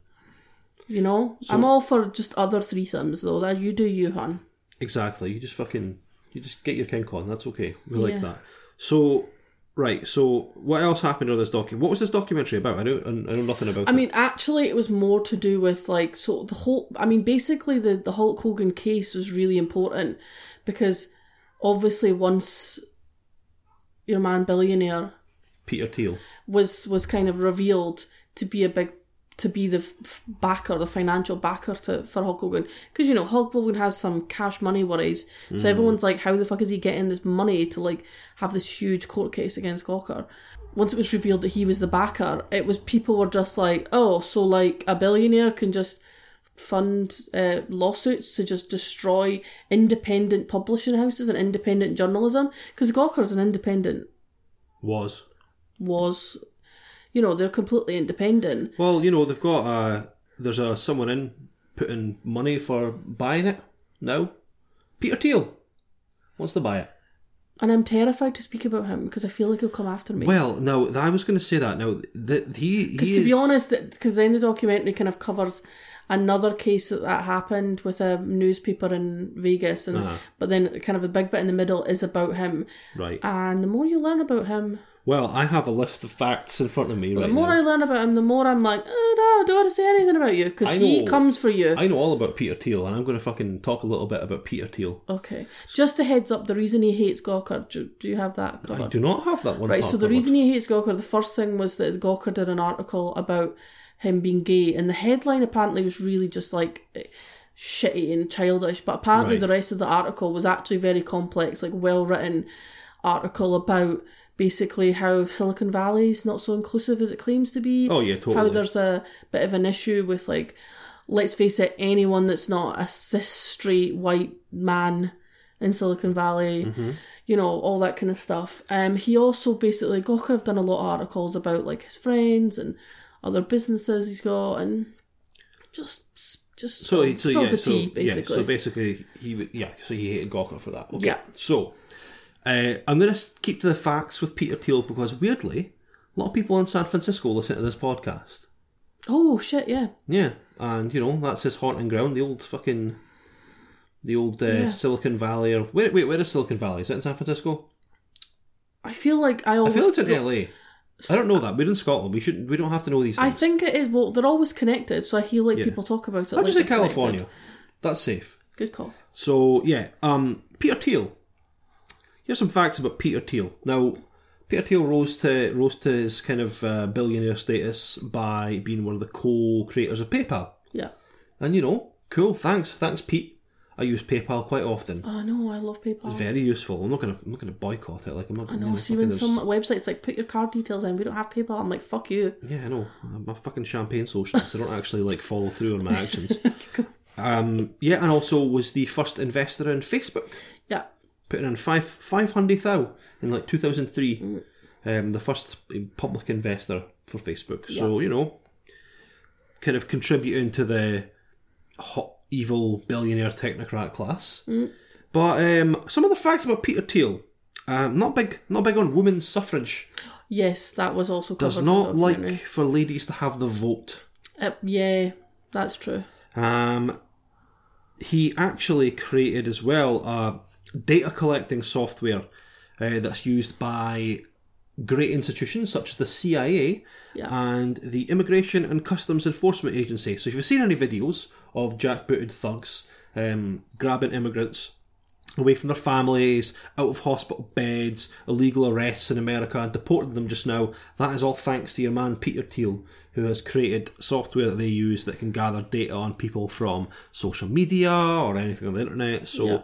[SPEAKER 1] You know, so, I'm all for just other threesomes though. That you do, you hun.
[SPEAKER 2] Exactly. You just fucking you just get your kink on. That's okay. We yeah. like that. So Right. So, what else happened on this document? What was this documentary about? I don't. I know nothing about.
[SPEAKER 1] I it. mean, actually, it was more to do with like so the whole. I mean, basically, the the Hulk Hogan case was really important because obviously once your man billionaire
[SPEAKER 2] Peter Thiel
[SPEAKER 1] was was kind of revealed to be a big to be the f- backer, the financial backer to for Hulk Hogan, because you know Hulk Hogan has some cash money worries, so mm. everyone's like, how the fuck is he getting this money to like have this huge court case against Gawker? Once it was revealed that he was the backer, it was people were just like, oh, so like a billionaire can just fund uh, lawsuits to just destroy independent publishing houses and independent journalism because Gawker's an independent.
[SPEAKER 2] Was.
[SPEAKER 1] Was. You know, they're completely independent.
[SPEAKER 2] Well, you know, they've got a. There's a someone in putting money for buying it now. Peter Thiel wants to buy it.
[SPEAKER 1] And I'm terrified to speak about him because I feel like he'll come after me.
[SPEAKER 2] Well, no, I was going to say that.
[SPEAKER 1] Now,
[SPEAKER 2] that he
[SPEAKER 1] because
[SPEAKER 2] to
[SPEAKER 1] be honest, because then the documentary kind of covers another case that, that happened with a newspaper in Vegas, and uh-huh. but then kind of the big bit in the middle is about him.
[SPEAKER 2] Right.
[SPEAKER 1] And the more you learn about him.
[SPEAKER 2] Well, I have a list of facts in front of me right
[SPEAKER 1] The more
[SPEAKER 2] now. I
[SPEAKER 1] learn about him, the more I'm like, oh, no, I don't want to say anything about you because he comes for you.
[SPEAKER 2] I know all about Peter Thiel, and I'm going to fucking talk a little bit about Peter Thiel.
[SPEAKER 1] Okay. So, Just a heads up, the reason he hates Gawker, do, do you have that covered?
[SPEAKER 2] I do not have that one.
[SPEAKER 1] Right, so the reason he hates Gawker, the first thing was that Gawker did an article about him being gay, and the headline apparently was really just like shitty and childish, but apparently right. the rest of the article was actually very complex, like well written article about basically how Silicon Valley is not so inclusive as it claims to be.
[SPEAKER 2] Oh yeah, totally.
[SPEAKER 1] How there's a bit of an issue with like, let's face it, anyone that's not a cis straight white man in Silicon Valley, mm-hmm. you know, all that kind of stuff. Um, he also basically Gawker oh, have done a lot of articles about like his friends and other businesses he's got, and just just so, spilled so, yeah, the so, tea
[SPEAKER 2] basically. Yeah, so basically, he yeah, so he hated Gawker for that. Okay. Yeah. So uh, I'm going to keep to the facts with Peter Thiel because weirdly, a lot of people in San Francisco listen to this podcast.
[SPEAKER 1] Oh shit! Yeah.
[SPEAKER 2] Yeah, and you know that's his haunting ground, the old fucking, the old uh, yeah. Silicon Valley or wait wait where is Silicon Valley? Is it in San Francisco?
[SPEAKER 1] I feel like I always
[SPEAKER 2] I
[SPEAKER 1] feel
[SPEAKER 2] it's in LA. I don't know that. We're in Scotland. We shouldn't. We don't have to know these things.
[SPEAKER 1] I think it is. Well, they're always connected, so I hear like Yeah. people talk about it. I'll like just say
[SPEAKER 2] California.
[SPEAKER 1] connected.
[SPEAKER 2] That's safe.
[SPEAKER 1] Good call.
[SPEAKER 2] So yeah, um, Peter Thiel. Here's some facts about Peter Thiel. Now, Peter Thiel rose to rose to his kind of uh, billionaire status by being one of the co-creators of PayPal.
[SPEAKER 1] Yeah.
[SPEAKER 2] And you know, cool. Thanks, thanks, Pete. I use PayPal quite often.
[SPEAKER 1] I know, I love PayPal.
[SPEAKER 2] It's very useful. I'm not gonna, I'm not gonna boycott it. Like I'm not.
[SPEAKER 1] I know. You know see, when some websites like put your card details in, we don't have PayPal. I'm like, fuck you.
[SPEAKER 2] Yeah, I know. I'm a fucking champagne socialist. I don't actually like follow through on my actions. um, yeah, and also was the first investor in Facebook.
[SPEAKER 1] Yeah.
[SPEAKER 2] Putting in five five hundred thou in like 2003. Mm. Um, the first eh, public investor for Facebook. Yeah. So you know, kind of contributing to the hot evil billionaire technocrat class. Mm. But um, some of the facts about Peter Thiel. Um, not big, not big on women's suffrage.
[SPEAKER 1] Yes, that was also does
[SPEAKER 2] not like for ladies to have the vote.
[SPEAKER 1] Uh, yeah, that's true.
[SPEAKER 2] Um, he actually created as well a data collecting software uh, that's used by great institutions such as the CIA yeah. and the Immigration and Customs Enforcement Agency. So if you've seen any videos of jackbooted thugs um, grabbing immigrants away from their families, out of hospital beds, illegal arrests in America, and deporting them just now, that is all thanks to your man Peter Thiel, who has created software that they use that can gather data on people from social media or anything on the internet. So yeah.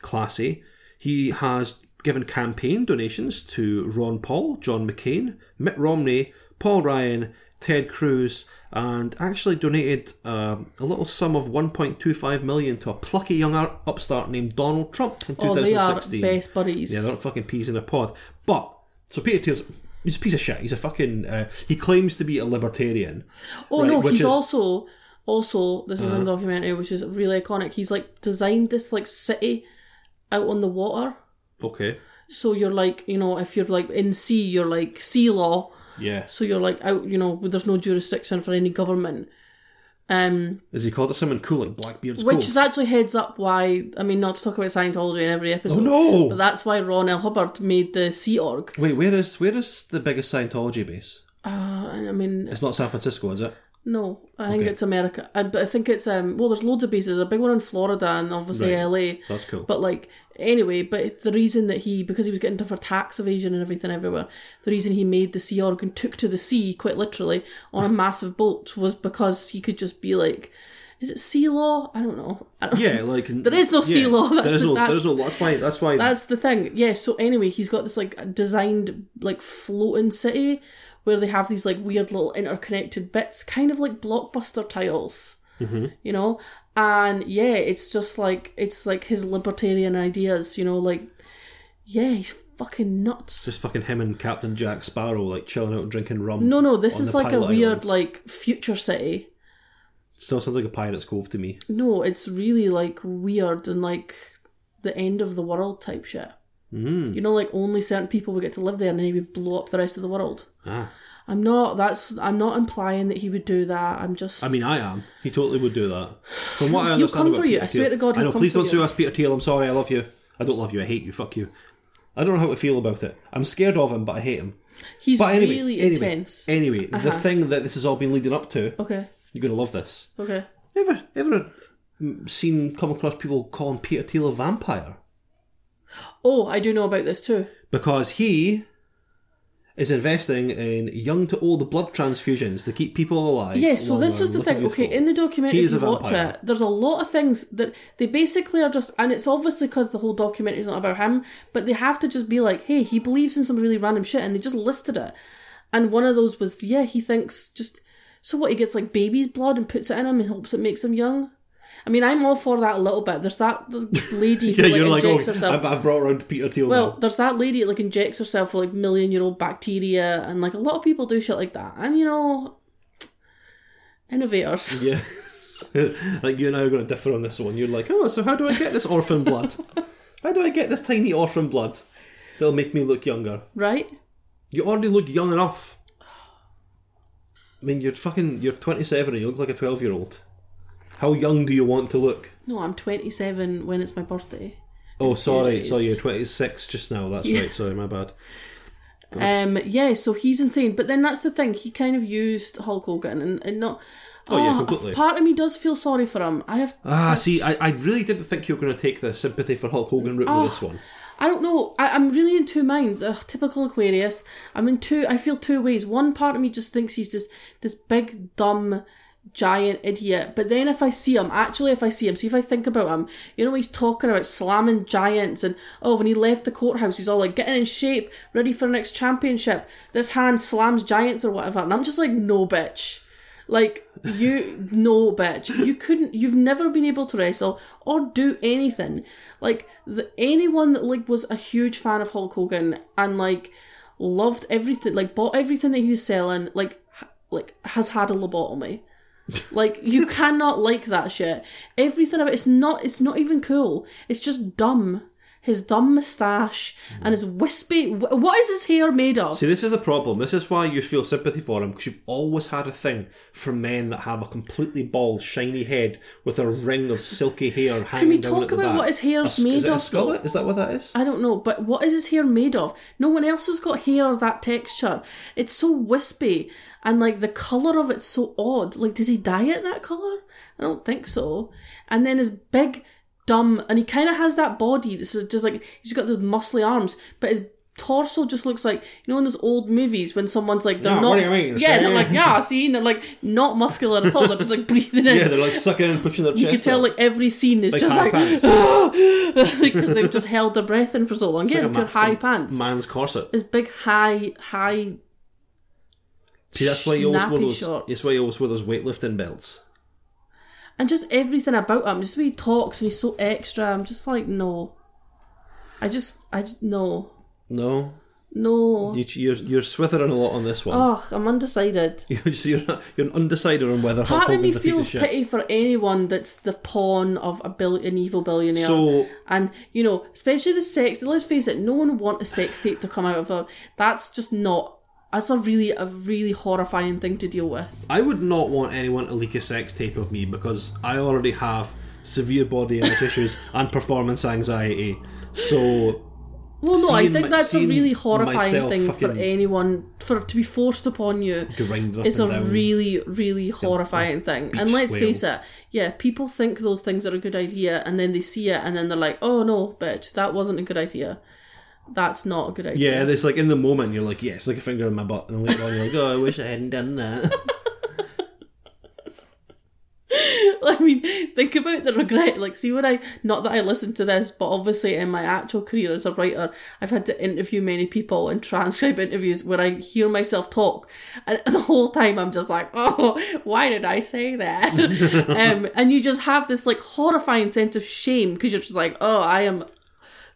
[SPEAKER 2] classy. He has given campaign donations to Ron Paul, John McCain, Mitt Romney, Paul Ryan, Ted Cruz, and actually donated um, a little sum of 1.25 million to a plucky young upstart named Donald Trump in oh, 2016.
[SPEAKER 1] They are best buddies.
[SPEAKER 2] Yeah, they're not fucking peas in a pod. But so Peter Thiel's he's a piece of shit. He's a fucking uh, he claims to be a libertarian. Oh right,
[SPEAKER 1] no, he's is, also also this is uh, uh-huh. in documentary, which is really iconic. He's like designed this like city out on the water
[SPEAKER 2] Okay.
[SPEAKER 1] So you're like, you know, if you're like in sea, you're like sea law.
[SPEAKER 2] Yeah.
[SPEAKER 1] So you're like out, you know, there's no jurisdiction for any government. Um,
[SPEAKER 2] is he called it something cool like Blackbeard's
[SPEAKER 1] Which cool?
[SPEAKER 2] is
[SPEAKER 1] actually heads up why, I mean, not to talk about Scientology in every episode.
[SPEAKER 2] Oh
[SPEAKER 1] no! But that's why Ron L. Hubbard made the Sea Org.
[SPEAKER 2] Wait, where is where is the biggest Scientology base? Uh,
[SPEAKER 1] I mean,
[SPEAKER 2] it's not San Francisco, is it?
[SPEAKER 1] No, I okay. think it's America. I, but I think it's um. Well, there's loads of bases. a big one in Florida and obviously right.
[SPEAKER 2] LA. That's
[SPEAKER 1] cool. But like anyway, but the reason that he because he was getting for tax evasion and everything everywhere, the reason he made the sea org and took to the sea quite literally on a massive boat was because he could just be like. Is it sea law? I don't know. I don't
[SPEAKER 2] yeah, like
[SPEAKER 1] there is no sea law. That's there is the,
[SPEAKER 2] no, that's, there is no. That's why. That's why.
[SPEAKER 1] That's the thing. Yeah. So anyway, he's got this like designed like floating city where they have these like weird little interconnected bits, kind of like blockbuster tiles.
[SPEAKER 2] Mm-hmm.
[SPEAKER 1] You know, and yeah, it's just like it's like his libertarian ideas. You know, like yeah, he's fucking nuts.
[SPEAKER 2] Just fucking him and Captain Jack Sparrow like chilling out drinking rum.
[SPEAKER 1] No, no, this is like a weird like future city.
[SPEAKER 2] Still sounds like a pirate's cove to me.
[SPEAKER 1] No, it's really like weird and like the end of the world type shit.
[SPEAKER 2] Mm.
[SPEAKER 1] You know, like only certain people would get to live there, and then he would blow up the rest of the world. Ah. I'm not. That's. I'm not implying that he would do that. I'm just.
[SPEAKER 2] I mean, I am. He totally would do that. From what I understand, he'll come for you. I
[SPEAKER 1] swear to God, I
[SPEAKER 2] know. please don't you. sue us, Peter Thiel. I'm sorry. I love you. I don't love you. I hate you. Fuck you. I don't know how to feel about it. I'm scared of him, but I hate him.
[SPEAKER 1] He's anyway, really
[SPEAKER 2] anyway,
[SPEAKER 1] intense.
[SPEAKER 2] Anyway, uh-huh. the thing that this has all been leading up to.
[SPEAKER 1] Okay.
[SPEAKER 2] You're gonna love this.
[SPEAKER 1] Okay.
[SPEAKER 2] Ever ever mm, seen come across people calling Peter Thiel a vampire?
[SPEAKER 1] Oh, I do know about this too.
[SPEAKER 2] Because he is investing in young to old blood transfusions to keep people alive.
[SPEAKER 1] Yes, so this was the thing. Okay, in the documentary, if you watch it, there's a lot of things that they basically are just, and it's obviously because the whole documentary is not about him, but they have to just be like, hey, he believes in some really random shit, and they just listed it. And one of those was, yeah, he thinks just. So what? He gets like baby's blood and puts it in him and hopes it makes him young. I mean, I'm all for that a little bit. There's that lady yeah, who like, injects like,
[SPEAKER 2] oh, herself. I've brought around Peter Thiel. Well, now.
[SPEAKER 1] there's that lady that like injects herself with like million year old bacteria, and like a lot of people do shit like that. And you know, innovators.
[SPEAKER 2] Yeah. like you and I are going to differ on this one. You're like, oh, so how do I get this orphan blood? how do I get this tiny orphan blood? They'll make me look younger.
[SPEAKER 1] Right.
[SPEAKER 2] You already look young enough. I mean, you're fucking. You're 27 and you look like a 12 year old. How young do you want to look?
[SPEAKER 1] No, I'm 27 when it's my birthday.
[SPEAKER 2] Oh, sorry. Sorry, you're 26 just now. That's yeah. right. Sorry, my bad.
[SPEAKER 1] Um, yeah, so he's insane. But then that's the thing. He kind of used Hulk Hogan and, and not.
[SPEAKER 2] Oh, oh yeah, ah, completely.
[SPEAKER 1] Part of me does feel sorry for him. I have.
[SPEAKER 2] Ah,
[SPEAKER 1] that's...
[SPEAKER 2] see, I, I really didn't think you were going to take the sympathy for Hulk Hogan route oh, with ah, this one.
[SPEAKER 1] I don't know. I, am really in two minds. Ugh, typical Aquarius. I'm in two. I feel two ways. One part of me just thinks he's just this big dumb giant idiot. But then if I see him, actually, if I see him, see if I think about him, you know, he's talking about slamming giants and, oh, when he left the courthouse, he's all like, getting in shape, ready for the next championship. This hand slams giants or whatever. And I'm just like, no, bitch. Like, you, no, bitch. You couldn't, you've never been able to wrestle or do anything. Like, the, anyone that, like, was a huge fan of Hulk Hogan and, like, loved everything, like, bought everything that he was selling, like, like has had a lobotomy like you cannot like that shit. Everything about it's not it's not even cool. It's just dumb his dumb moustache, mm. and his wispy. What is his hair made of?
[SPEAKER 2] See, this is the problem. This is why you feel sympathy for him because you've always had a thing for men that have a completely bald, shiny head with a ring of silky hair hanging Can we down talk about back.
[SPEAKER 1] what his hair's a, made is it of? A skullet?
[SPEAKER 2] Is that what that is?
[SPEAKER 1] I don't know, but what is his hair made of? No one else has got hair that texture. It's so wispy and like the color of it's so odd. Like, does he dye it that color? I don't think so. And then his big dumb, and he kind of has that body. This is just like he's got the muscly arms, but his torso just looks like you know in those old movies when someone's like they're not. What do you mean? Yeah, they're like yeah, see, and they're like not muscular at all. They're just like breathing
[SPEAKER 2] in. Yeah, they're like sucking and pushing their. You can
[SPEAKER 1] tell out. like every scene is like just like because they've just held their breath in for so long. It's yeah, like pure high pants.
[SPEAKER 2] Man's corset.
[SPEAKER 1] His big high high.
[SPEAKER 2] See, that's why he always wore those. Shorts. That's why he always wore those weightlifting belts
[SPEAKER 1] and just everything about him, just the way he talks and he's so extra. I'm just like, no. I just, I just, no.
[SPEAKER 2] No.
[SPEAKER 1] No.
[SPEAKER 2] You, you're, you're swithering a lot on this one.
[SPEAKER 1] Ugh, I'm undecided.
[SPEAKER 2] you're, you're, you're an undecided on whether Part of me feels
[SPEAKER 1] of pity for anyone that's the pawn of a bill, an evil billionaire.
[SPEAKER 2] So,
[SPEAKER 1] and, you know, especially the sex, let's face it, no one wants a sex tape to come out of them. That's just not that's a really a really horrifying thing to deal with.
[SPEAKER 2] I would not want anyone to leak a sex tape of me because I already have severe body image issues and performance anxiety. So
[SPEAKER 1] well, no, I think my, that's a really horrifying thing for anyone for to be forced upon you. It's a really, really horrifying thing. And let's whale. face it, yeah, people think those things are a good idea, and then they see it, and then they're like, "Oh no, bitch, that wasn't a good idea." that's not a good
[SPEAKER 2] idea. Yeah, it's like in the moment you're like, yeah, it's like a finger in my butt, and later on you're like, oh, I wish I hadn't done that.
[SPEAKER 1] I mean, think about the regret. Like, see when I not that I listened to this, but obviously in my actual career as a writer, I've had to interview many people and transcribe interviews where I hear myself talk, and the whole time I'm just like, oh, why did I say that? um, and you just have this like horrifying sense of shame because you're just like, oh, I am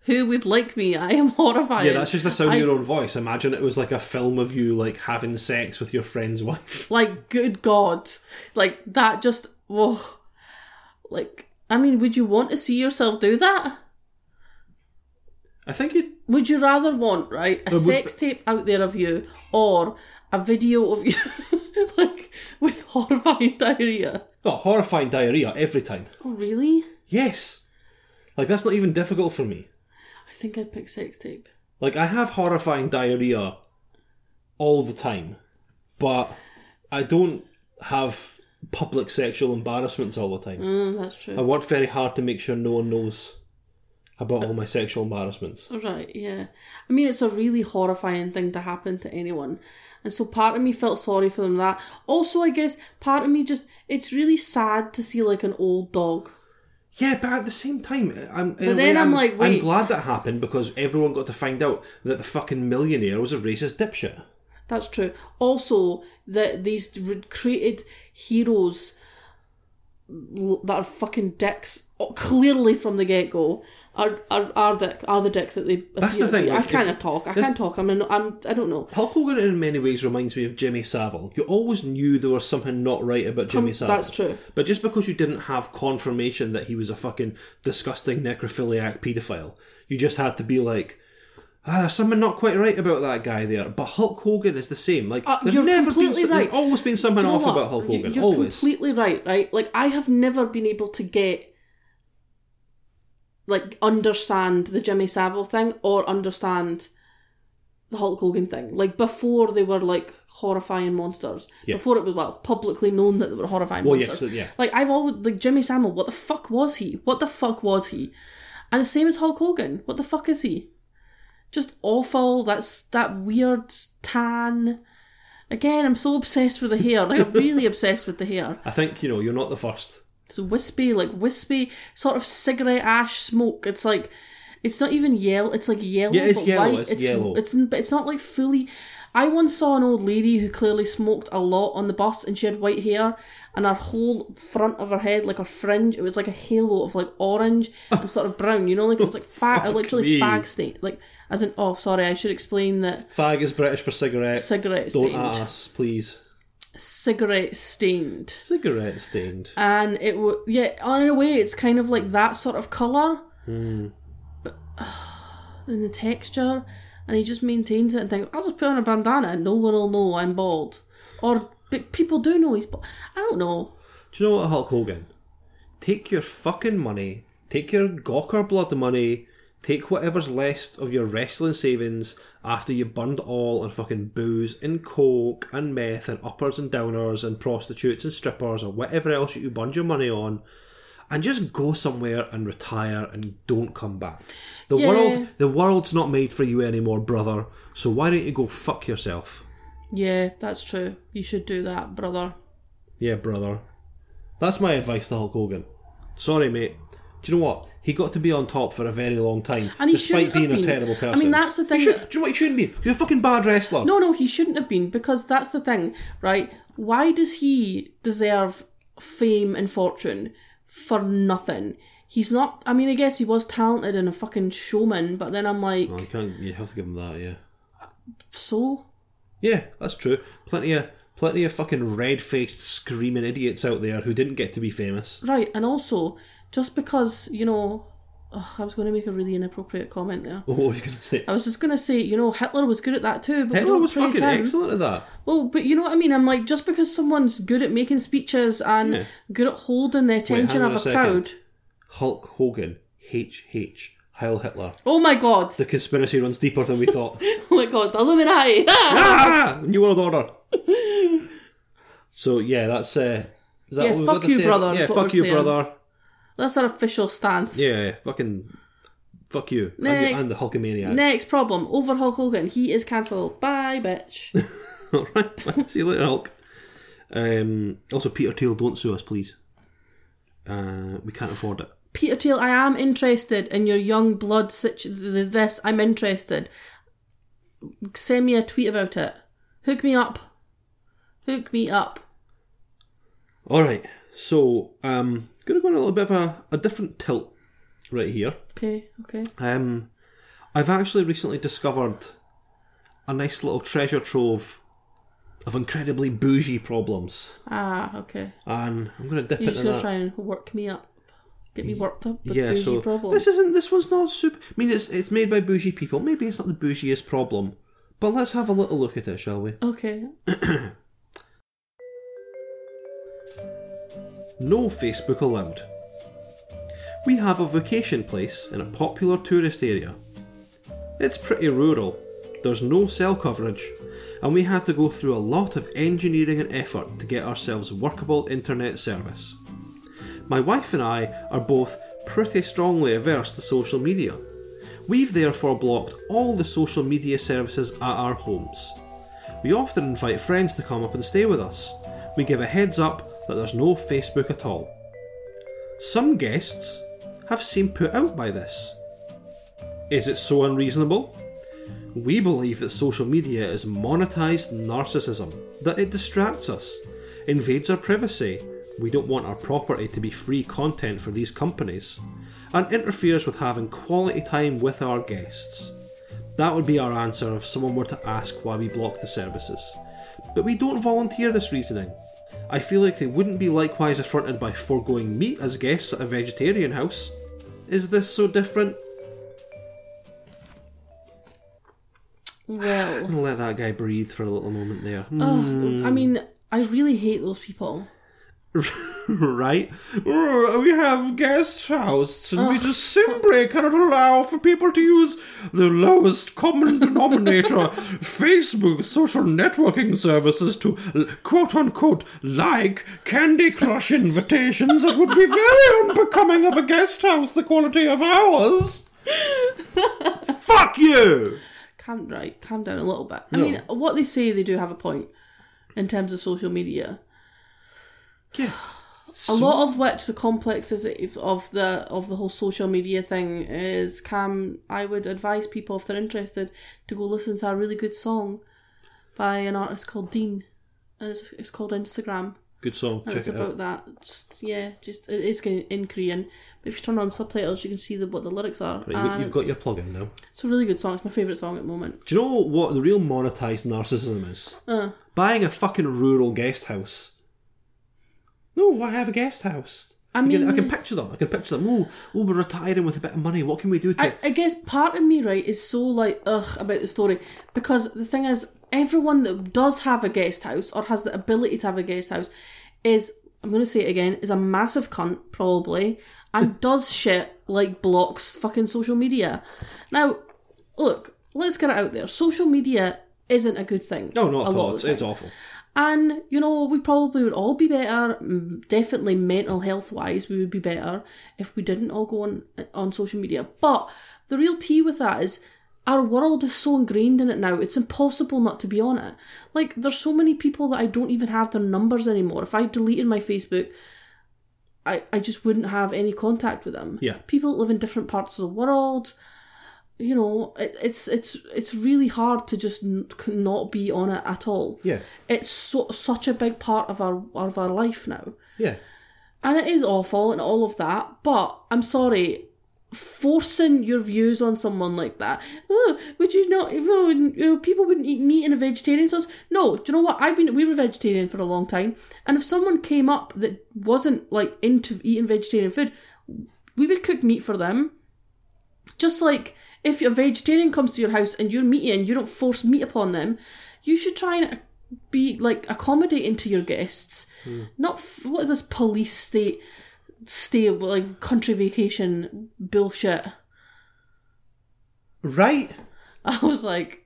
[SPEAKER 1] who would like me? I am horrified.
[SPEAKER 2] Yeah, that's just the sound I, of your own voice. Imagine it was like a film of you like having sex with your friend's wife.
[SPEAKER 1] Like, good God. Like that just whoa. Oh. Like I mean, would you want to see yourself do that?
[SPEAKER 2] I think
[SPEAKER 1] you Would you rather want, right, a would, sex tape out there of you or a video of you like with horrifying diarrhea?
[SPEAKER 2] Oh, horrifying diarrhea every time.
[SPEAKER 1] Oh really?
[SPEAKER 2] Yes. Like that's not even difficult for me.
[SPEAKER 1] I think I'd pick sex tape.
[SPEAKER 2] Like I have horrifying diarrhea all the time, but I don't have public sexual embarrassments all the time.
[SPEAKER 1] Mm, that's true. I
[SPEAKER 2] work very hard to make sure no one knows about all my sexual embarrassments.
[SPEAKER 1] Right, yeah. I mean, it's a really horrifying thing to happen to anyone. And so part of me felt sorry for them that. Also, I guess part of me just, it's really sad to see like an old dog
[SPEAKER 2] yeah, but at the same time, uh, I'm, but then way, I'm, I'm, like, wait. I'm glad that happened because everyone got to find out that the fucking millionaire was a racist dipshit.
[SPEAKER 1] That's true. Also, that these created heroes that are fucking dicks, clearly from the get go, are are, are dick are the dicks that they.
[SPEAKER 2] That's the thing.
[SPEAKER 1] Like, I can't talk. I can't talk. I mean, I'm. I don't know.
[SPEAKER 2] Hulk Hogan in many ways reminds me of Jimmy Savile. You always knew there was something not right about Jimmy um,
[SPEAKER 1] Savile.
[SPEAKER 2] That's
[SPEAKER 1] true.
[SPEAKER 2] But just because you didn't have confirmation that he was a fucking disgusting necrophiliac paedophile, you just had to be like. Ah, there's something not quite right about that guy there. But Hulk Hogan is the same. Like uh, there's never been, right. there's always been something you know off what? about Hulk Hogan. You're always
[SPEAKER 1] completely right. Right, like I have never been able to get like understand the Jimmy Savile thing or understand the Hulk Hogan thing. Like before they were like horrifying monsters. Yeah. Before it was well publicly known that they were horrifying well, monsters. yeah. Like I've always like Jimmy Savile. What the fuck was he? What the fuck was he? And the same as Hulk Hogan. What the fuck is he? Just awful. That's that weird tan. Again, I'm so obsessed with the hair. Like I'm really obsessed with the hair.
[SPEAKER 2] I think you know you're not the first
[SPEAKER 1] it's wispy, like wispy, sort of cigarette ash smoke. It's like, it's not even yellow. It's like yellow. Yeah, it's yellow.
[SPEAKER 2] It's, it's yellow.
[SPEAKER 1] It's
[SPEAKER 2] but
[SPEAKER 1] it's not like fully. I once saw an old lady who clearly smoked a lot on the bus, and she had white hair, and her whole front of her head, like her fringe, it was like a halo of like orange and sort of brown. You know, like it was like fag, literally me. fag state. Like as an oh, sorry, I should explain that.
[SPEAKER 2] Fag is British for cigarette.
[SPEAKER 1] Cigarette. Don't
[SPEAKER 2] ask, please
[SPEAKER 1] cigarette stained.
[SPEAKER 2] Cigarette stained.
[SPEAKER 1] And it would, yeah, in a way, it's kind of like that sort of colour.
[SPEAKER 2] Mm.
[SPEAKER 1] But, in the texture. And he just maintains it and thinks, I'll just put on a bandana and no one will know I'm bald. Or, but people do know he's bald. I don't know.
[SPEAKER 2] Do you know what, Hulk Hogan? Take your fucking money, take your Gawker blood money, Take whatever's left of your wrestling savings after you burned all on fucking booze and coke and meth and uppers and downers and prostitutes and strippers or whatever else you burned your money on and just go somewhere and retire and don't come back. The yeah. world the world's not made for you anymore, brother. So why don't you go fuck yourself?
[SPEAKER 1] Yeah, that's true. You should do that, brother.
[SPEAKER 2] Yeah, brother. That's my advice to Hulk Hogan. Sorry, mate do you know what? He got to be on top for a very long time,
[SPEAKER 1] and he despite being
[SPEAKER 2] a terrible person. I mean, that's the thing. Should, do you know what he shouldn't be? He's a fucking bad wrestler.
[SPEAKER 1] No, no, he shouldn't have been because that's the thing, right? Why does he deserve fame and fortune for nothing? He's not. I mean, I guess he was talented and a fucking showman, but then I'm like,
[SPEAKER 2] well, you can't. You have to give him that, yeah.
[SPEAKER 1] So.
[SPEAKER 2] Yeah, that's true. Plenty of plenty of fucking red faced screaming idiots out there who didn't get to be famous.
[SPEAKER 1] Right, and also just because you know Ugh, oh, I was going to make a really inappropriate comment there.
[SPEAKER 2] What were you going to say? I
[SPEAKER 1] was just going to say, you know, Hitler was good at that too. But Hitler was fucking him.
[SPEAKER 2] excellent at that.
[SPEAKER 1] Well, but you know what I mean? I'm like, just because someone's good at making speeches and yeah. good at holding the attention Wait, of a, a crowd.
[SPEAKER 2] Hulk Hogan, HH, Heil Hitler.
[SPEAKER 1] Oh my god.
[SPEAKER 2] The conspiracy runs deeper than we thought.
[SPEAKER 1] oh my god, The Illuminati! ah!
[SPEAKER 2] New World Order. so, yeah, that's. Uh, is
[SPEAKER 1] that yeah, what fuck you, brother.
[SPEAKER 2] Yeah, fuck you, saying. brother.
[SPEAKER 1] That's our official stance.
[SPEAKER 2] Yeah, fucking fuck you. Next, I'm, the, i Hulkamaniac.
[SPEAKER 1] Next problem. Over Hulk Hogan. He is cancelled. Bye, bitch.
[SPEAKER 2] Alright, see you later, Hulk. Um, also, Peter Thiel, don't sue us, please. Uh, we can't afford it.
[SPEAKER 1] Peter Thiel, I am interested in your young blood situ- this. I'm interested. Send me a tweet about it. Hook me up. Hook me up.
[SPEAKER 2] Alright, so, um, going to go on a little bit of a, a different tilt right here. Okay,
[SPEAKER 1] okay.
[SPEAKER 2] Um, I've actually recently discovered a nice little treasure trove of incredibly bougie problems.
[SPEAKER 1] Ah, okay.
[SPEAKER 2] And I'm going to dip You're into just going to
[SPEAKER 1] try and work me up. Get me worked up with yeah, bougie so problems.
[SPEAKER 2] this isn't. This one's not super. I mean, it's it's made by bougie people. Maybe it's not the bougiest problem, but let's have a little look at it, shall we?
[SPEAKER 1] okay.
[SPEAKER 2] no Facebook allowed. We have a vacation place in a popular tourist area. It's pretty rural, there's no cell coverage, and we had to go through a lot of engineering and effort to get ourselves workable internet service. My wife and I are both pretty strongly averse to social media. We've therefore blocked all the social media services at our homes. We often invite friends to come up and stay with us. We give a heads up that there's no Facebook at all. Some guests have seemed put out by this. Is it so unreasonable? We believe that social media is monetized narcissism, that it distracts us, invades our privacy, we don't want our property to be free content for these companies, and interferes with having quality time with our guests. That would be our answer if someone were to ask why we block the services. But we don't volunteer this reasoning. I feel like they wouldn't be likewise affronted by foregoing meat as guests at a vegetarian house. Is this so different?
[SPEAKER 1] Well,
[SPEAKER 2] let that guy breathe for a little moment there.
[SPEAKER 1] Mm. I hmm. mean, I really hate those people
[SPEAKER 2] right? We have guest houses and we just simply cannot allow for people to use the lowest common denominator Facebook social networking services to quote unquote like Candy Crush invitations. It would be very unbecoming of a guest house, the quality of ours. Fuck you!
[SPEAKER 1] Calm, right, calm down a little bit. I no. mean, what they say, they do have a point in terms of social media yeah. So- a lot of which the complexes of the of the whole social media thing is Cam. I would advise people if they're interested to go listen to a really good song by an artist called Dean, and it's, it's called Instagram.
[SPEAKER 2] Good song. And Check it's
[SPEAKER 1] it about
[SPEAKER 2] out.
[SPEAKER 1] that. Just, yeah, just it is in Korean. But if you turn on subtitles, you can see the, what the lyrics are.
[SPEAKER 2] Right, you've got your plug in now.
[SPEAKER 1] It's a really good song. It's my favourite song at the moment.
[SPEAKER 2] Do you know what the real monetized narcissism is?
[SPEAKER 1] Uh.
[SPEAKER 2] Buying a fucking rural guest house no, I have a guest house. I mean, I can picture them. I can picture them. Oh, oh, we're retiring with a bit of money. What can we do
[SPEAKER 1] to? I, I guess part of me, right, is so like ugh about the story because the thing is, everyone that does have a guest house or has the ability to have a guest house is, I'm going to say it again, is a massive cunt probably and does shit like blocks fucking social media. Now, look, let's get it out there. Social media isn't a good thing.
[SPEAKER 2] No, not at all. It's, it's awful.
[SPEAKER 1] And, you know, we probably would all be better, definitely mental health wise, we would be better if we didn't all go on, on social media. But the real tea with that is our world is so ingrained in it now, it's impossible not to be on it. Like, there's so many people that I don't even have their numbers anymore. If I deleted my Facebook, I, I just wouldn't have any contact with them.
[SPEAKER 2] Yeah.
[SPEAKER 1] People live in different parts of the world you know, it, it's it's it's really hard to just n- not be on it at all. Yeah, it's so, such a big part of our of our life now.
[SPEAKER 2] Yeah,
[SPEAKER 1] and it is awful and all of that. But I'm sorry, forcing your views on someone like that. Oh, would you not? You know, people wouldn't eat meat in a vegetarian sauce. No, do you know what? I've been we were vegetarian for a long time, and if someone came up that wasn't like into eating vegetarian food, we would cook meat for them, just like if a vegetarian comes to your house and you're meaty and you don't force meat upon them, you should try and be like accommodating to your guests.
[SPEAKER 2] Mm.
[SPEAKER 1] Not f- what is this police state stay like country vacation bullshit.
[SPEAKER 2] Right.
[SPEAKER 1] I was like.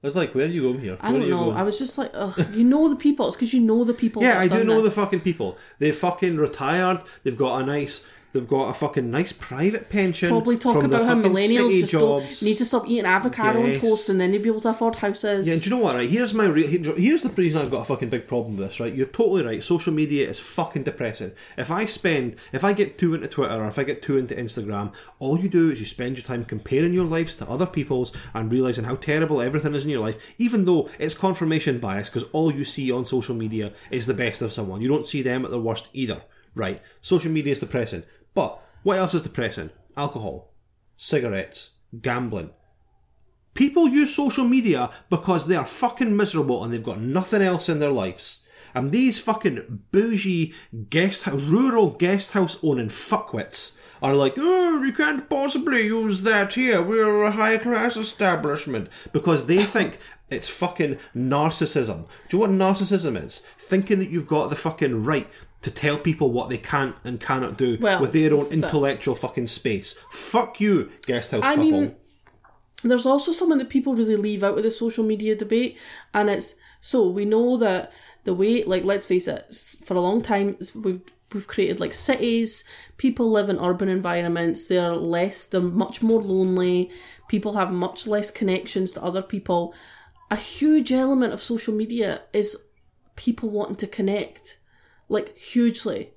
[SPEAKER 2] I was like, where are you going here? Where I
[SPEAKER 1] don't know. I was just like, ugh, you know the people. It's because you know the people. yeah, I do know this. the
[SPEAKER 2] fucking people. they fucking retired. They've got a nice They've got a fucking nice private pension.
[SPEAKER 1] Probably talk about how millennials just jobs. need to stop eating avocado yes. and toast and then they would be able to afford houses.
[SPEAKER 2] Yeah, and do you know what, right? Here's my re- here's the reason I've got a fucking big problem with this, right? You're totally right. Social media is fucking depressing. If I spend, if I get too into Twitter or if I get too into Instagram, all you do is you spend your time comparing your lives to other people's and realizing how terrible everything is in your life, even though it's confirmation bias because all you see on social media is the best of someone. You don't see them at their worst either. Right. Social media is depressing. But what else is depressing? Alcohol, cigarettes, gambling. People use social media because they are fucking miserable and they've got nothing else in their lives. And these fucking bougie guest, rural guest house owning fuckwits are like, oh, you can't possibly use that here. We're a high class establishment. Because they think it's fucking narcissism. Do you know what narcissism is? Thinking that you've got the fucking right to tell people what they can't and cannot do well, with their own intellectual fucking space. Fuck you, guest house I couple. Mean,
[SPEAKER 1] there's also something that people really leave out of the social media debate, and it's so we know that the way, like, let's face it, for a long time we've we've created like cities. People live in urban environments. They're less, they're much more lonely. People have much less connections to other people. A huge element of social media is people wanting to connect like hugely.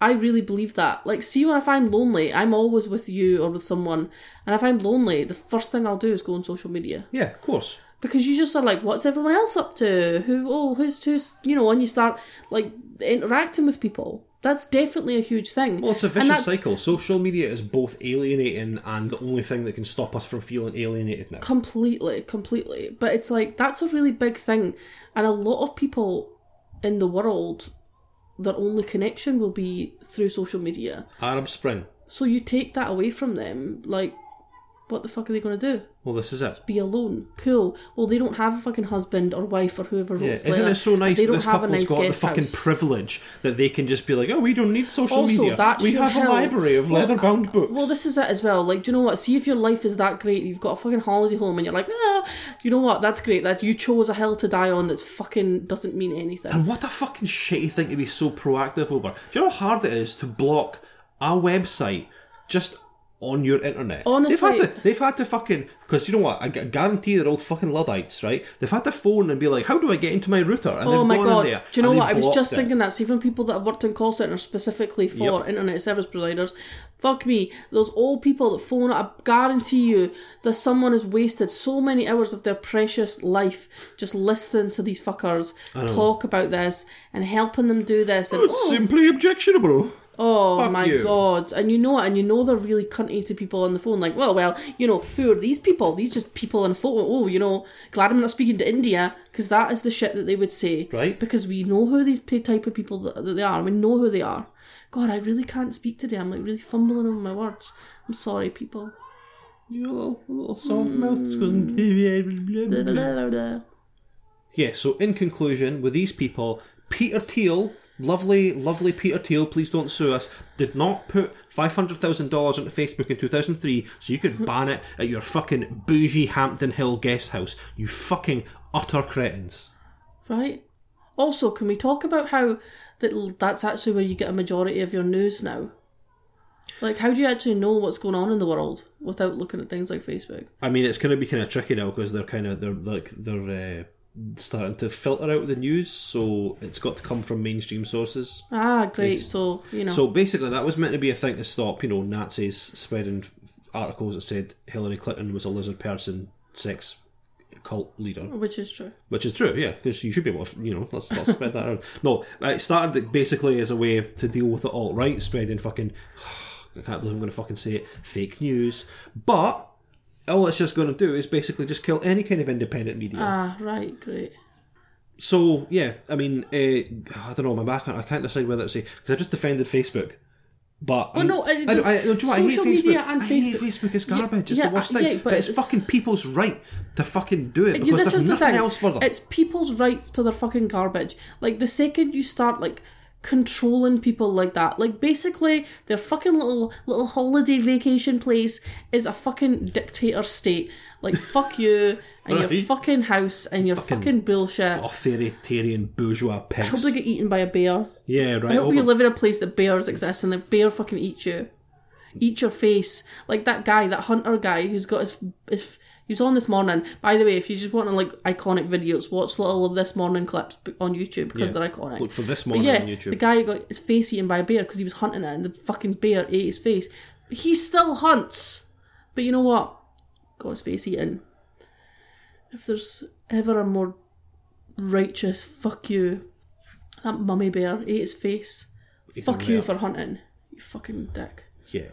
[SPEAKER 1] I really believe that. Like, see, when if I'm lonely, I'm always with you or with someone, and if I'm lonely, the first thing I'll do is go on social media.
[SPEAKER 2] Yeah, of course.
[SPEAKER 1] Because you just are like, what's everyone else up to? Who? Oh, who's who's? You know, and you start like interacting with people. That's definitely a huge thing.
[SPEAKER 2] Well, it's a vicious cycle. Social media is both alienating and the only thing that can stop us from feeling alienated now.
[SPEAKER 1] Completely, completely. But it's like that's a really big thing, and a lot of people in the world their only connection will be through social media.
[SPEAKER 2] Arab Spring.
[SPEAKER 1] So you take that away from them, like what the fuck are they going to do?
[SPEAKER 2] Well, this is it.
[SPEAKER 1] Be alone. Cool. Well, they don't have a fucking husband or wife or whoever wrote yeah.
[SPEAKER 2] Isn't letter. it so nice that this couple's nice got the fucking privilege that they can just be like, oh, we don't need social also, media. That we have help. a library of well, leather-bound books.
[SPEAKER 1] Well, this is it as well. Like, do you know what? See if your life is that great. You've got a fucking holiday home and you're like, ah, you know what? That's great. That you chose a hill to die on that's fucking doesn't mean anything.
[SPEAKER 2] And what a fucking shitty thing to be so proactive over. Do you know how hard it is to block a website just on your internet.
[SPEAKER 1] Honestly, they've had
[SPEAKER 2] to, they've had to fucking because you know what? I guarantee they're old fucking luddites, right? They've had to phone and be like, "How do I get into my router?" And
[SPEAKER 1] oh my god! There, do you know what? I was just it. thinking that. even people that have worked in call centers specifically for yep. internet service providers, fuck me, those old people that phone. I guarantee you that someone has wasted so many hours of their precious life just listening to these fuckers talk about this and helping them do this. And,
[SPEAKER 2] it's oh, simply objectionable.
[SPEAKER 1] Oh Fuck my you. god! And you know it, and you know they're really cunty to people on the phone. Like, well, well, you know, who are these people? These just people on a phone. Oh, you know, glad I'm not speaking to India because that is the shit that they would say.
[SPEAKER 2] Right.
[SPEAKER 1] Because we know who these type of people that they are. We know who they are. God, I really can't speak today. I'm like really fumbling over my words. I'm sorry, people. Mm. You little, little soft mouth.
[SPEAKER 2] yeah. So in conclusion, with these people, Peter Thiel lovely, lovely Peter Thiel, please don't sue us, did not put $500,000 into Facebook in 2003 so you could ban it at your fucking bougie Hampton Hill guest house. You fucking utter cretins.
[SPEAKER 1] Right. Also, can we talk about how that that's actually where you get a majority of your news now? Like, how do you actually know what's going on in the world without looking at things like Facebook?
[SPEAKER 2] I mean, it's going to be kind of tricky now because they're kind of they're like they're uh, starting to filter out the news, so it's got to come from mainstream sources.
[SPEAKER 1] Ah, great. so you know.
[SPEAKER 2] So basically, that was meant to be a thing to stop you know Nazis spreading articles that said Hillary Clinton was a lizard person, sex cult leader,
[SPEAKER 1] which is true.
[SPEAKER 2] Which is true, yeah, because you should be able to you know let's, let's spread that around. No, it started basically as a way of, to deal with the alt right spreading fucking. I can't believe I'm going to fucking say it. Fake news, but all it's just going to do is basically just kill any kind of independent media.
[SPEAKER 1] Ah, right, great.
[SPEAKER 2] So yeah, I mean, uh, I don't know. My back, I can't decide whether to say because I just defended Facebook. But
[SPEAKER 1] oh i no, uh, I, I, do you know
[SPEAKER 2] social I hate media Facebook. and I Facebook. Facebook is garbage. Yeah, it's yeah, the worst thing. Yeah, but, but it's, it's, fucking people's right to fucking do it because yeah, there's nothing the else for
[SPEAKER 1] them. It's people's right to their fucking garbage. Like the second you start like controlling people like that. Like basically, their fucking little little holiday vacation place is a fucking dictator state. Like fuck you and right. your fucking house and your fucking, fucking bullshit.
[SPEAKER 2] Authoritarian bourgeois I
[SPEAKER 1] hope they get eaten by a bear.
[SPEAKER 2] Yeah, right. I
[SPEAKER 1] hope you live in a place that bears exist and the bear fucking eats you. Eat your face, like that guy, that hunter guy who's got his his he was on this morning. By the way, if you just want to like iconic videos, watch little of this morning clips on YouTube because yeah. they're iconic.
[SPEAKER 2] Look for this morning yeah, on YouTube.
[SPEAKER 1] The guy got his face eaten by a bear because he was hunting it, and the fucking bear ate his face. He still hunts, but you know what? Got his face eaten. If there's ever a more righteous fuck you, that mummy bear ate his face. Even fuck you for hunting, you fucking dick.
[SPEAKER 2] Yeah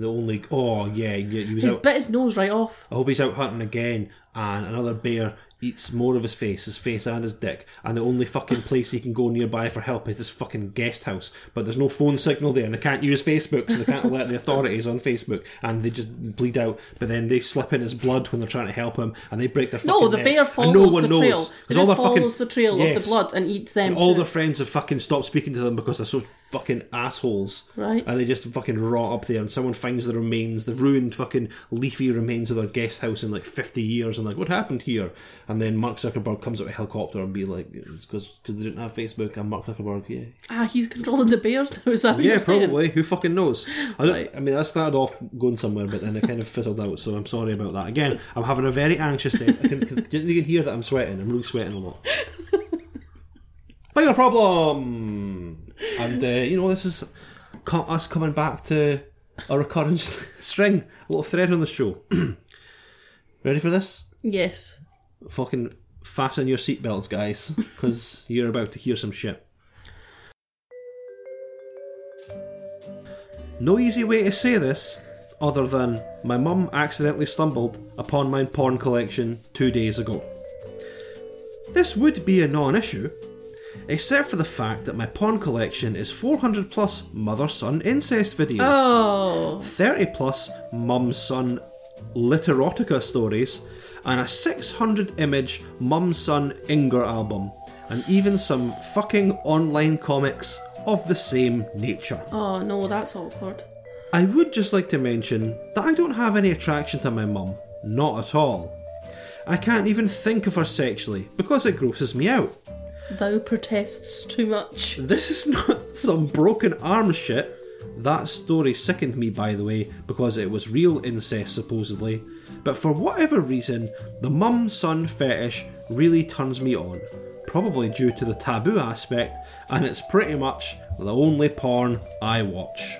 [SPEAKER 2] the only. Oh yeah, yeah. He was He's out.
[SPEAKER 1] bit his nose right off.
[SPEAKER 2] I hope he's out hunting again, and another bear eats more of his face, his face and his dick, and the only fucking place he can go nearby for help is his fucking guest house. But there's no phone signal there, and they can't use Facebook, so they can't alert the authorities on Facebook, and they just bleed out. But then they slip in his blood when they're trying to help him, and they break their fucking no.
[SPEAKER 1] The necks, bear follows no one the knows, trail. The all follows fucking, the trail yes, of the blood and eats them.
[SPEAKER 2] all their friends have fucking stopped speaking to them because they're so fucking assholes.
[SPEAKER 1] Right.
[SPEAKER 2] And they just fucking rot up there, and someone finds the remains, the ruined fucking leafy remains of their guest house in like 50 years, and like, what happened here? And then Mark Zuckerberg comes out with a helicopter and be like, because they didn't have Facebook, and Mark Zuckerberg, yeah. Ah,
[SPEAKER 1] he's controlling the bears now, is that Yeah, probably. Saying?
[SPEAKER 2] Who fucking knows? I, right. I mean, that started off going somewhere, but then it kind of fizzled out, so I'm sorry about that. Again, I'm having a very anxious day. I can, can, you can hear that I'm sweating. I'm really sweating a lot. Final problem! and uh, you know this is us coming back to a recurring string, a little thread on the show. Ready for this?
[SPEAKER 1] Yes.
[SPEAKER 2] Fucking fasten your seatbelts, guys, because you're about to hear some shit. No easy way to say this, other than my mum accidentally stumbled upon my porn collection two days ago. This would be a non issue except for the fact that my porn collection is 400 plus mother son incest videos, oh. 30 plus mum son literotica stories, and a 600 image mum son Imgur album, and even some fucking online comics of the same nature.
[SPEAKER 1] Oh no, that's awkward.
[SPEAKER 2] I would just like to mention that I don't have any attraction to my mum, not at all. I can't even think of her sexually because it grosses me out.
[SPEAKER 1] Thou protests too much.
[SPEAKER 2] This is not some broken arm shit. That story sickened me, by the way, because it was real incest, supposedly. But for whatever reason, the mum son fetish really turns me on. Probably due to the taboo aspect, and it's pretty much the only porn I watch.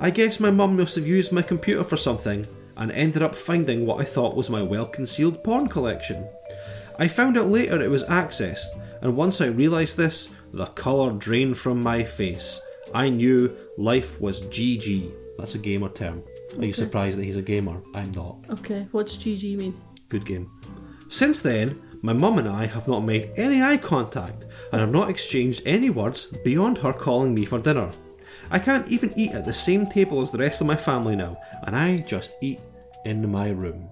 [SPEAKER 2] I guess my mum must have used my computer for something, and ended up finding what I thought was my well concealed porn collection. I found out later it was accessed, and once I realised this, the colour drained from my face. I knew life was GG. That's a gamer term. Are you surprised that he's a gamer? I'm not.
[SPEAKER 1] Okay, what's GG mean?
[SPEAKER 2] Good game. Since then, my mum and I have not made any eye contact and have not exchanged any words beyond her calling me for dinner. I can't even eat at the same table as the rest of my family now, and I just eat in my room.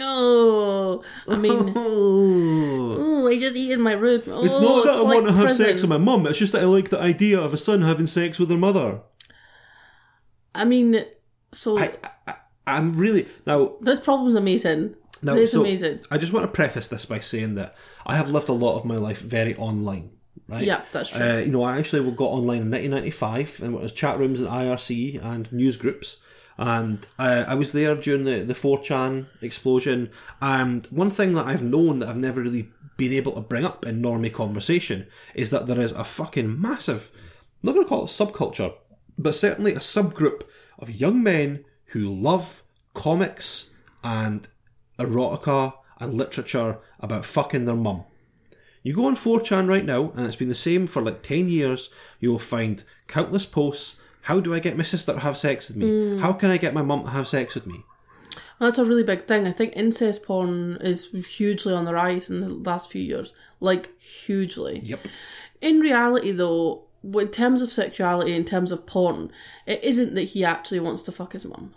[SPEAKER 1] Oh, I mean, oh, I just eaten my rib. Oh, it's not oh, that it's I like want to have
[SPEAKER 2] prison. sex with my mum. It's just that I like the idea of a son having sex with their mother.
[SPEAKER 1] I mean, so I,
[SPEAKER 2] I, am really now.
[SPEAKER 1] This problem's amazing. Now, it's so amazing.
[SPEAKER 2] I just want to preface this by saying that I have lived a lot of my life very online. Right. Yeah, that's
[SPEAKER 1] true. Uh, you
[SPEAKER 2] know, I actually got online in 1995 and it was chat rooms and IRC and news groups and uh, I was there during the the 4chan explosion. And one thing that I've known that I've never really been able to bring up in normie conversation is that there is a fucking massive, I'm not going to call it subculture, but certainly a subgroup of young men who love comics and erotica and literature about fucking their mum. You go on 4chan right now, and it's been the same for like 10 years, you'll find countless posts how do I get my sister to have sex with me? Mm. How can I get my mum to have sex with me?
[SPEAKER 1] Well, that's a really big thing. I think incest porn is hugely on the rise in the last few years. Like, hugely.
[SPEAKER 2] Yep.
[SPEAKER 1] In reality, though, in terms of sexuality, in terms of porn, it isn't that he actually wants to fuck his mum.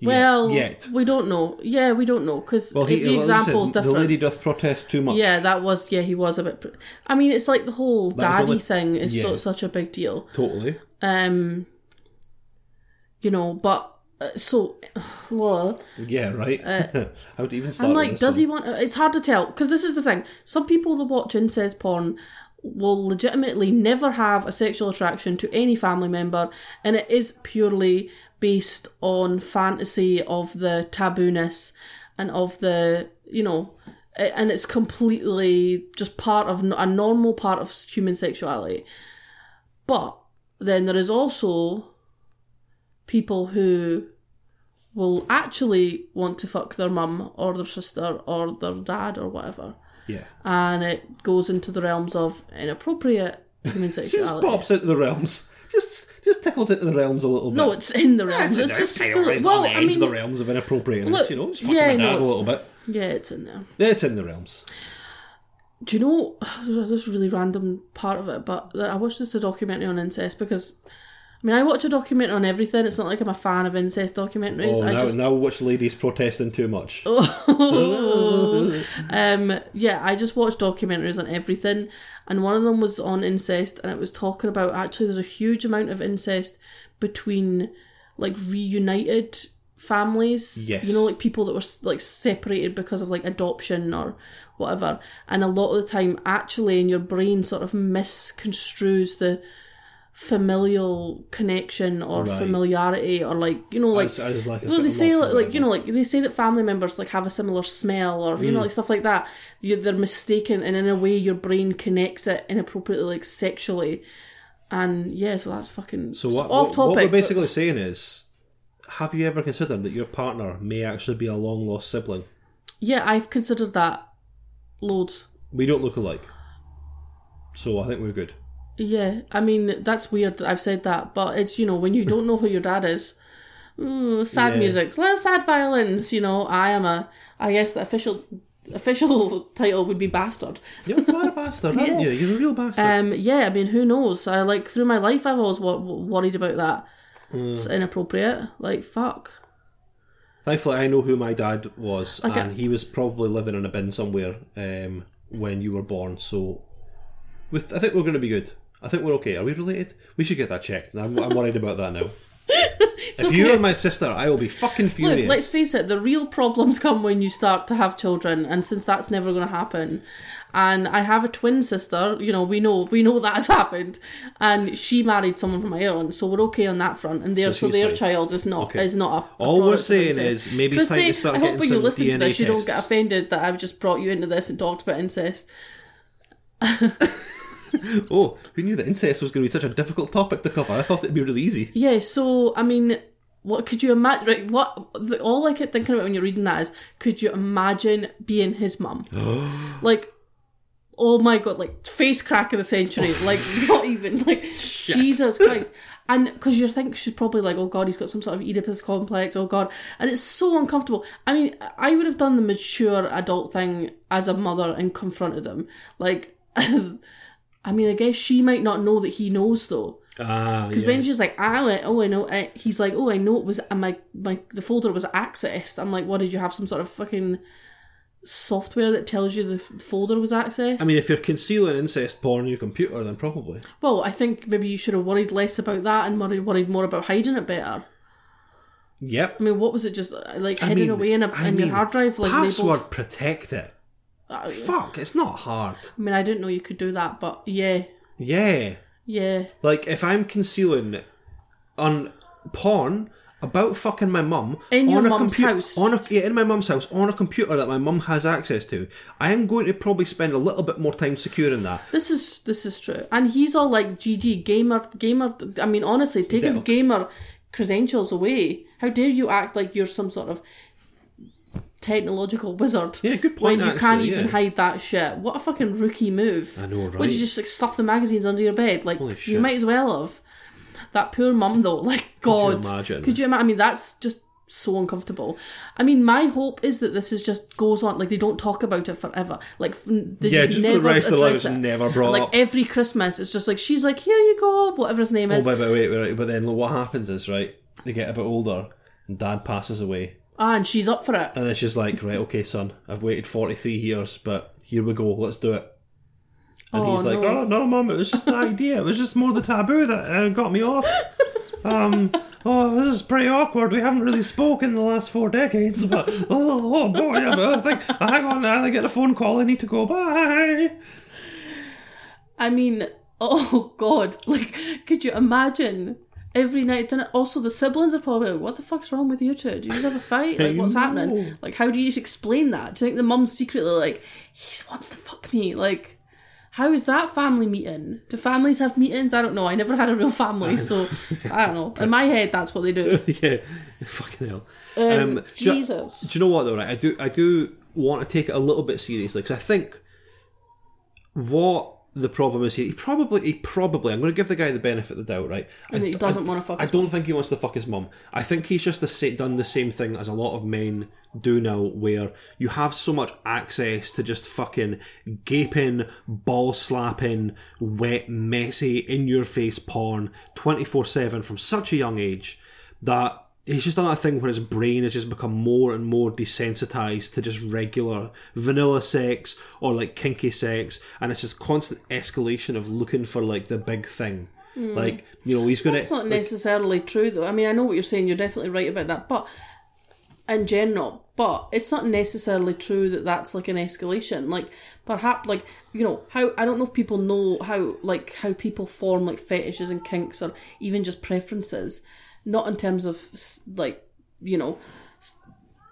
[SPEAKER 1] Well, yet. we don't know. Yeah, we don't know because well, the example's said, different. The
[SPEAKER 2] lady doth protest too much.
[SPEAKER 1] Yeah, that was. Yeah, he was a bit. Pro- I mean, it's like the whole that daddy only, thing is yeah, so, such a big deal.
[SPEAKER 2] Totally.
[SPEAKER 1] Um, you know, but uh, so, well,
[SPEAKER 2] yeah, right. Uh, I would even start. I'm like,
[SPEAKER 1] does one? he want? It's hard to tell because this is the thing. Some people that watch incest porn will legitimately never have a sexual attraction to any family member, and it is purely based on fantasy of the tabooness and of the you know and it's completely just part of a normal part of human sexuality but then there is also people who will actually want to fuck their mum or their sister or their dad or whatever
[SPEAKER 2] yeah
[SPEAKER 1] and it goes into the realms of inappropriate human sexuality just
[SPEAKER 2] pops into the realms just just tickles into the realms a little bit.
[SPEAKER 1] No, it's in the realms. Yeah, it's, it's, kind of right
[SPEAKER 2] well, on the edge I mean, of the realms of inappropriateness. Look, you know, fucking yeah, no, it's, a little bit. Yeah, it's in there.
[SPEAKER 1] Yeah,
[SPEAKER 2] it's in the realms.
[SPEAKER 1] Do you
[SPEAKER 2] know
[SPEAKER 1] this really random part of it? But I watched this documentary on incest because I mean, I watch a documentary on everything. It's not like I'm a fan of incest documentaries. Oh,
[SPEAKER 2] now, I just... now watch ladies protesting too much. um,
[SPEAKER 1] yeah, I just watch documentaries on everything, and one of them was on incest, and it was talking about actually there's a huge amount of incest between like reunited families. Yes. You know, like people that were like separated because of like adoption or whatever, and a lot of the time, actually, in your brain, sort of misconstrues the familial connection or right. familiarity or like you know like, as, as like well, they say like, like you know like they say that family members like have a similar smell or mm. you know mm. like stuff like that you, they're mistaken and in a way your brain connects it inappropriately like sexually and yeah so that's fucking so what, off topic what
[SPEAKER 2] we're basically but, saying is have you ever considered that your partner may actually be a long lost sibling
[SPEAKER 1] yeah I've considered that loads
[SPEAKER 2] we don't look alike so I think we're good
[SPEAKER 1] yeah, I mean that's weird. I've said that, but it's you know when you don't know who your dad is, ooh, sad yeah. music, sad violins. You know, I am a. I guess the official official title would be bastard.
[SPEAKER 2] You are a bastard, aren't yeah. you? You're a real bastard.
[SPEAKER 1] Um, yeah, I mean, who knows? I like through my life, I've always worried about that. Mm. It's inappropriate. Like fuck.
[SPEAKER 2] Thankfully, I know who my dad was, and he was probably living in a bin somewhere um, when you were born. So, with I think we're going to be good. I think we're okay. Are we related? We should get that checked. I'm, I'm worried about that now. if okay. you are my sister, I will be fucking furious.
[SPEAKER 1] Look, let's face it, the real problems come when you start to have children, and since that's never going to happen, and I have a twin sister, you know, we know we know that has happened, and she married someone from Ireland, so we're okay on that front, and their so, so their fine. child is not okay. is not a. a
[SPEAKER 2] All we're saying is maybe it's I hope when you listen DNA to this, tests.
[SPEAKER 1] you
[SPEAKER 2] don't get
[SPEAKER 1] offended that I've just brought you into this and talked about incest.
[SPEAKER 2] oh, who knew that incest was going to be such a difficult topic to cover? I thought it'd be really easy.
[SPEAKER 1] Yeah, so, I mean, what could you imagine? Right, what the, all I kept thinking about when you're reading that is, could you imagine being his mum? like, oh my god, like face crack of the century, oh. like not even like Shit. Jesus Christ. And because you think she's probably like, oh god, he's got some sort of Oedipus complex, oh god, and it's so uncomfortable. I mean, I would have done the mature adult thing as a mother and confronted him, like. I mean, I guess she might not know that he knows though. Ah, because uh, yeah. when she's like, ah, I, oh, I know He's like, oh, I know it was my my the folder was accessed. I'm like, what did you have some sort of fucking software that tells you the folder was accessed?
[SPEAKER 2] I mean, if you're concealing incest porn on your computer, then probably.
[SPEAKER 1] Well, I think maybe you should have worried less about that and worried worried more about hiding it better.
[SPEAKER 2] Yep.
[SPEAKER 1] I mean, what was it just like I hidden mean, away in, a in mean, your hard drive? Like
[SPEAKER 2] password labeled? protect it. Fuck, it's not hard.
[SPEAKER 1] I mean, I didn't know you could do that, but yeah,
[SPEAKER 2] Yeah.
[SPEAKER 1] yeah.
[SPEAKER 2] Like, if I'm concealing on porn about fucking my mum
[SPEAKER 1] In your on a mum's computer, house.
[SPEAKER 2] on a yeah, in my mum's house on a computer that my mum has access to, I am going to probably spend a little bit more time securing that.
[SPEAKER 1] This is this is true. And he's all like, "GG gamer, gamer." I mean, honestly, take his gamer credentials away. How dare you act like you're some sort of technological wizard.
[SPEAKER 2] Yeah, good point. When you actually, can't even yeah.
[SPEAKER 1] hide that shit. What a fucking rookie move.
[SPEAKER 2] I know, right? Would
[SPEAKER 1] you just like stuff the magazines under your bed? Like you might as well have. That poor mum though, like God. Could you imagine? Could you imagine? I mean, that's just so uncomfortable. I mean, my hope is that this is just goes on like they don't talk about it forever. Like they
[SPEAKER 2] yeah, just, just never for the rest of the life, it's never brought
[SPEAKER 1] up. Like every Christmas, it's just like she's like, "Here you go," whatever his name
[SPEAKER 2] oh,
[SPEAKER 1] is. Oh,
[SPEAKER 2] but wait, wait, wait, but then what happens is right. They get a bit older, and dad passes away,
[SPEAKER 1] Ah, and she's up for it.
[SPEAKER 2] And then she's like, right, okay, son, I've waited 43 years, but here we go, let's do it. And oh, he's like, no. oh, no, mum, it was just the idea. It was just more the taboo that uh, got me off. Um, oh, this is pretty awkward. We haven't really spoken in the last four decades, but oh, oh boy, I think, hang on, I get a phone call, I need to go, bye. I
[SPEAKER 1] mean, oh, God, like, could you imagine every night dinner. Also, the siblings are probably like, "What the fuck's wrong with you two? Do you have a fight? Like, what's happening? Like, how do you explain that? Do you think the mum's secretly like he wants to fuck me? Like, how is that family meeting? Do families have meetings? I don't know. I never had a real family, so I don't know. In my head, that's what they
[SPEAKER 2] do. yeah, fucking hell.
[SPEAKER 1] Um, um, Jesus.
[SPEAKER 2] Do you, do you know what though? Right, I do. I do want to take it a little bit seriously because I think what the problem is here. He probably, he probably. I'm going to give the guy the benefit of the doubt, right?
[SPEAKER 1] And I, he doesn't I, want
[SPEAKER 2] to
[SPEAKER 1] fuck. I
[SPEAKER 2] don't mom. think he wants to fuck his mum. I think he's just the done the same thing as a lot of men do now, where you have so much access to just fucking gaping, ball slapping, wet, messy, in your face porn, twenty four seven from such a young age that he's just done that thing where his brain has just become more and more desensitized to just regular vanilla sex or like kinky sex, and it's just constant escalation of looking for like the big thing. Mm. Like you know,
[SPEAKER 1] he's
[SPEAKER 2] gonna.
[SPEAKER 1] That's not
[SPEAKER 2] like,
[SPEAKER 1] necessarily true, though. I mean, I know what you're saying. You're definitely right about that, but in general, but it's not necessarily true that that's like an escalation. Like perhaps, like you know, how I don't know if people know how like how people form like fetishes and kinks or even just preferences not in terms of like you know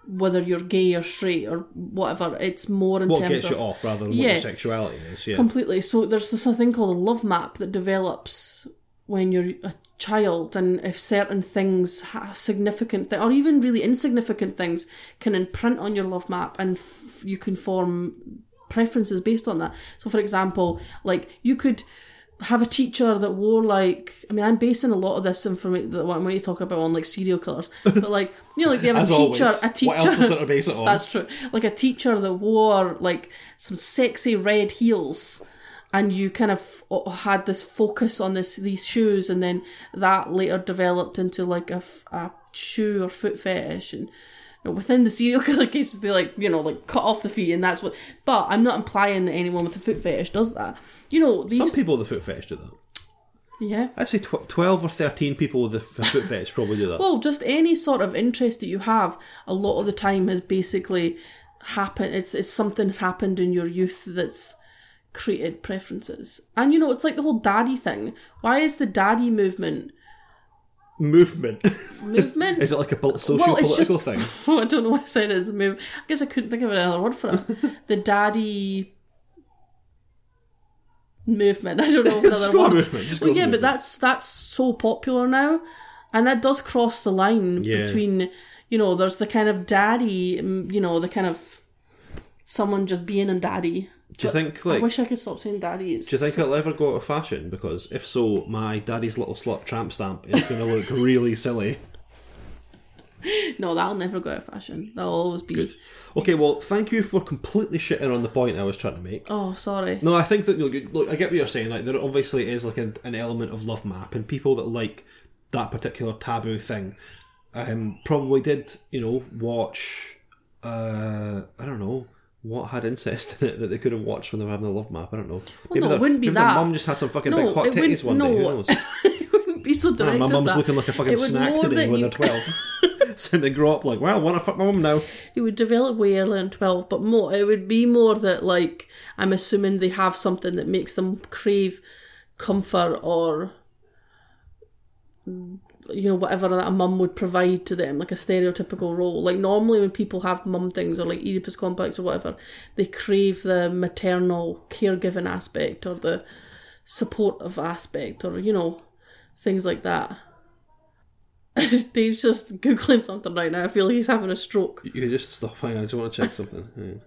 [SPEAKER 1] whether you're gay or straight or whatever. It's more in
[SPEAKER 2] what
[SPEAKER 1] terms
[SPEAKER 2] gets
[SPEAKER 1] of, you
[SPEAKER 2] off rather than yeah, what your sexuality is. Yeah,
[SPEAKER 1] completely. So there's this thing called a love map that develops when you're a child, and if certain things, significant th- or even really insignificant things, can imprint on your love map, and f- you can form preferences based on that. So, for example, like you could have a teacher that wore like I mean I'm basing a lot of this information that what I'm going to talk about on like serial killers, but like you know like they have a teacher always. a teacher what else
[SPEAKER 2] is there to base
[SPEAKER 1] it on? that's true like a teacher that wore like some sexy red heels and you kind of had this focus on this these shoes and then that later developed into like a, a shoe or foot fetish and within the serial killer cases they like you know like cut off the feet and that's what but i'm not implying that anyone with a foot fetish does that you know
[SPEAKER 2] these some people with a foot fetish do that
[SPEAKER 1] yeah
[SPEAKER 2] i'd say tw- 12 or 13 people with a foot fetish probably do that
[SPEAKER 1] well just any sort of interest that you have a lot of the time is basically happen it's it's something that's happened in your youth that's created preferences and you know it's like the whole daddy thing why is the daddy movement
[SPEAKER 2] movement.
[SPEAKER 1] Movement.
[SPEAKER 2] is it like a social well, political just, thing?
[SPEAKER 1] Oh, I don't know why I said it's a move. I guess I couldn't think of another word for it. the daddy movement. I don't know
[SPEAKER 2] another word. Movement.
[SPEAKER 1] Just well,
[SPEAKER 2] yeah, movement.
[SPEAKER 1] but that's that's so popular now, and that does cross the line yeah. between you know there's the kind of daddy, mm, you know the kind of someone just being a daddy
[SPEAKER 2] do you think like I
[SPEAKER 1] wish I could stop saying
[SPEAKER 2] daddies? Do you think it'll ever go out of fashion? Because if so, my daddy's little slut tramp stamp is going to look really silly.
[SPEAKER 1] No, that'll never go out of fashion. That'll always be good.
[SPEAKER 2] Okay, well, thank you for completely shitting on the point I was trying to make.
[SPEAKER 1] Oh, sorry.
[SPEAKER 2] No, I think that look, look I get what you're saying. Like there obviously is like an, an element of love map, and people that like that particular taboo thing um, probably did you know watch uh, I don't know what had incest in it that they could have watched when they were having the love map? I don't know.
[SPEAKER 1] Well, maybe no, their, it wouldn't be that.
[SPEAKER 2] Mom just had some fucking no, big hot titties one no. day.
[SPEAKER 1] Who knows? it wouldn't be so direct. my mum's
[SPEAKER 2] looking like a fucking snack today when they're twelve. so they grow up like, well, I want to fuck my mum now.
[SPEAKER 1] It would develop way earlier than twelve, but more. It would be more that like I'm assuming they have something that makes them crave comfort or you know whatever that a mum would provide to them like a stereotypical role like normally when people have mum things or like oedipus complex or whatever they crave the maternal caregiving aspect or the supportive aspect or you know things like that Dave's just googling something right now. I feel like he's having a stroke.
[SPEAKER 2] You just stop. I just want to check something.